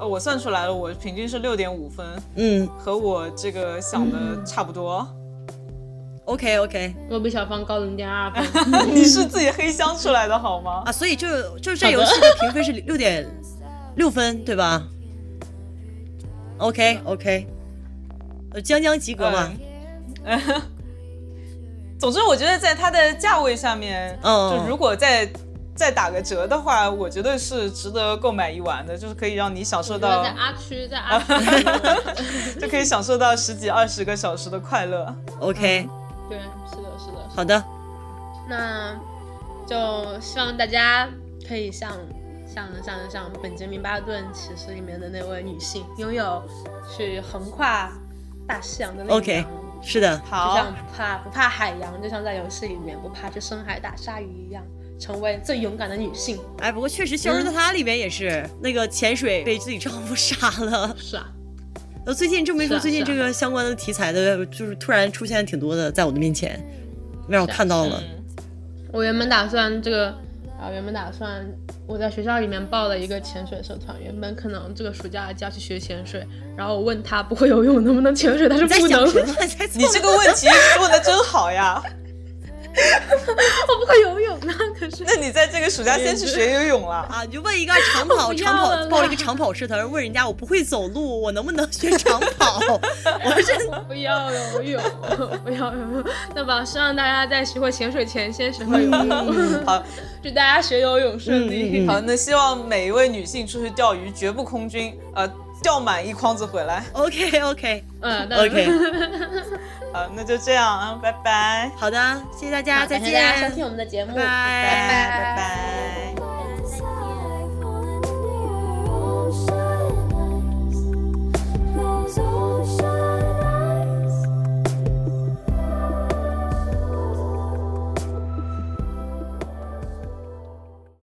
[SPEAKER 1] 呃，我算出来了，我平均是六点五分，
[SPEAKER 3] 嗯，
[SPEAKER 1] 和我这个想的差不多。
[SPEAKER 3] OK OK，
[SPEAKER 2] 我比小芳高零点二分。
[SPEAKER 1] 你是自己黑箱出来的好吗？
[SPEAKER 3] 啊，所以就就这游戏的评分是六点六分，对吧？OK OK，呃，将将及格嘛。
[SPEAKER 1] 总之，我觉得在它的价位上面，嗯，就如果再再打个折的话，我觉得是值得购买一晚的，就是可以让你享受到
[SPEAKER 2] 在阿区，在阿区
[SPEAKER 1] 就可以享受到十几二十个小时的快乐。
[SPEAKER 3] OK，
[SPEAKER 2] 对，是的，是的。
[SPEAKER 3] 好的，
[SPEAKER 2] 那就希望大家可以像像像像本杰明巴顿骑士里面的那位女性，拥有去横跨大西洋的力量。
[SPEAKER 3] OK，是的，
[SPEAKER 2] 就
[SPEAKER 1] 好
[SPEAKER 2] 像，不怕不怕海洋，就像在游戏里面不怕去深海打鲨鱼一样，成为最勇敢的女性。
[SPEAKER 3] 哎，不过确实《消失的她》里面也是、那个潜水被自己丈夫杀了。
[SPEAKER 2] 是啊，
[SPEAKER 3] 呃，最近这么一说，最近这个相关的题材的，就是突然出现挺多的，在我的面前，让我看到了。
[SPEAKER 1] 嗯
[SPEAKER 2] 我原本打算这个，啊，原本打算我在学校里面报了一个潜水社团，原本可能这个暑假就要去学潜水，然后我问他不会游泳能不能潜水，他说不能，
[SPEAKER 1] 你这个问题问的真好呀。
[SPEAKER 2] 我不会游泳呢。可是
[SPEAKER 1] 那你在这个暑假先去学游泳了。
[SPEAKER 3] 啊，你就问一个长跑，长跑报了一个长跑社团，问人家我不会走路，我能不能学长跑？我说这
[SPEAKER 2] 我不要游泳，不要游泳。那吧，希望大家在学会潜水前先学会游泳，
[SPEAKER 1] 好，
[SPEAKER 2] 祝大家学游泳顺利。
[SPEAKER 1] 好，那希望每一位女性出去钓鱼绝不空军，呃，钓满一筐子回来。
[SPEAKER 3] OK OK
[SPEAKER 2] 嗯那
[SPEAKER 3] OK，
[SPEAKER 1] 好，那就这样啊，拜拜，
[SPEAKER 3] 好的，谢谢大家，再见，
[SPEAKER 2] 好感谢大家收听我们的节目，
[SPEAKER 3] 拜拜
[SPEAKER 1] 拜拜。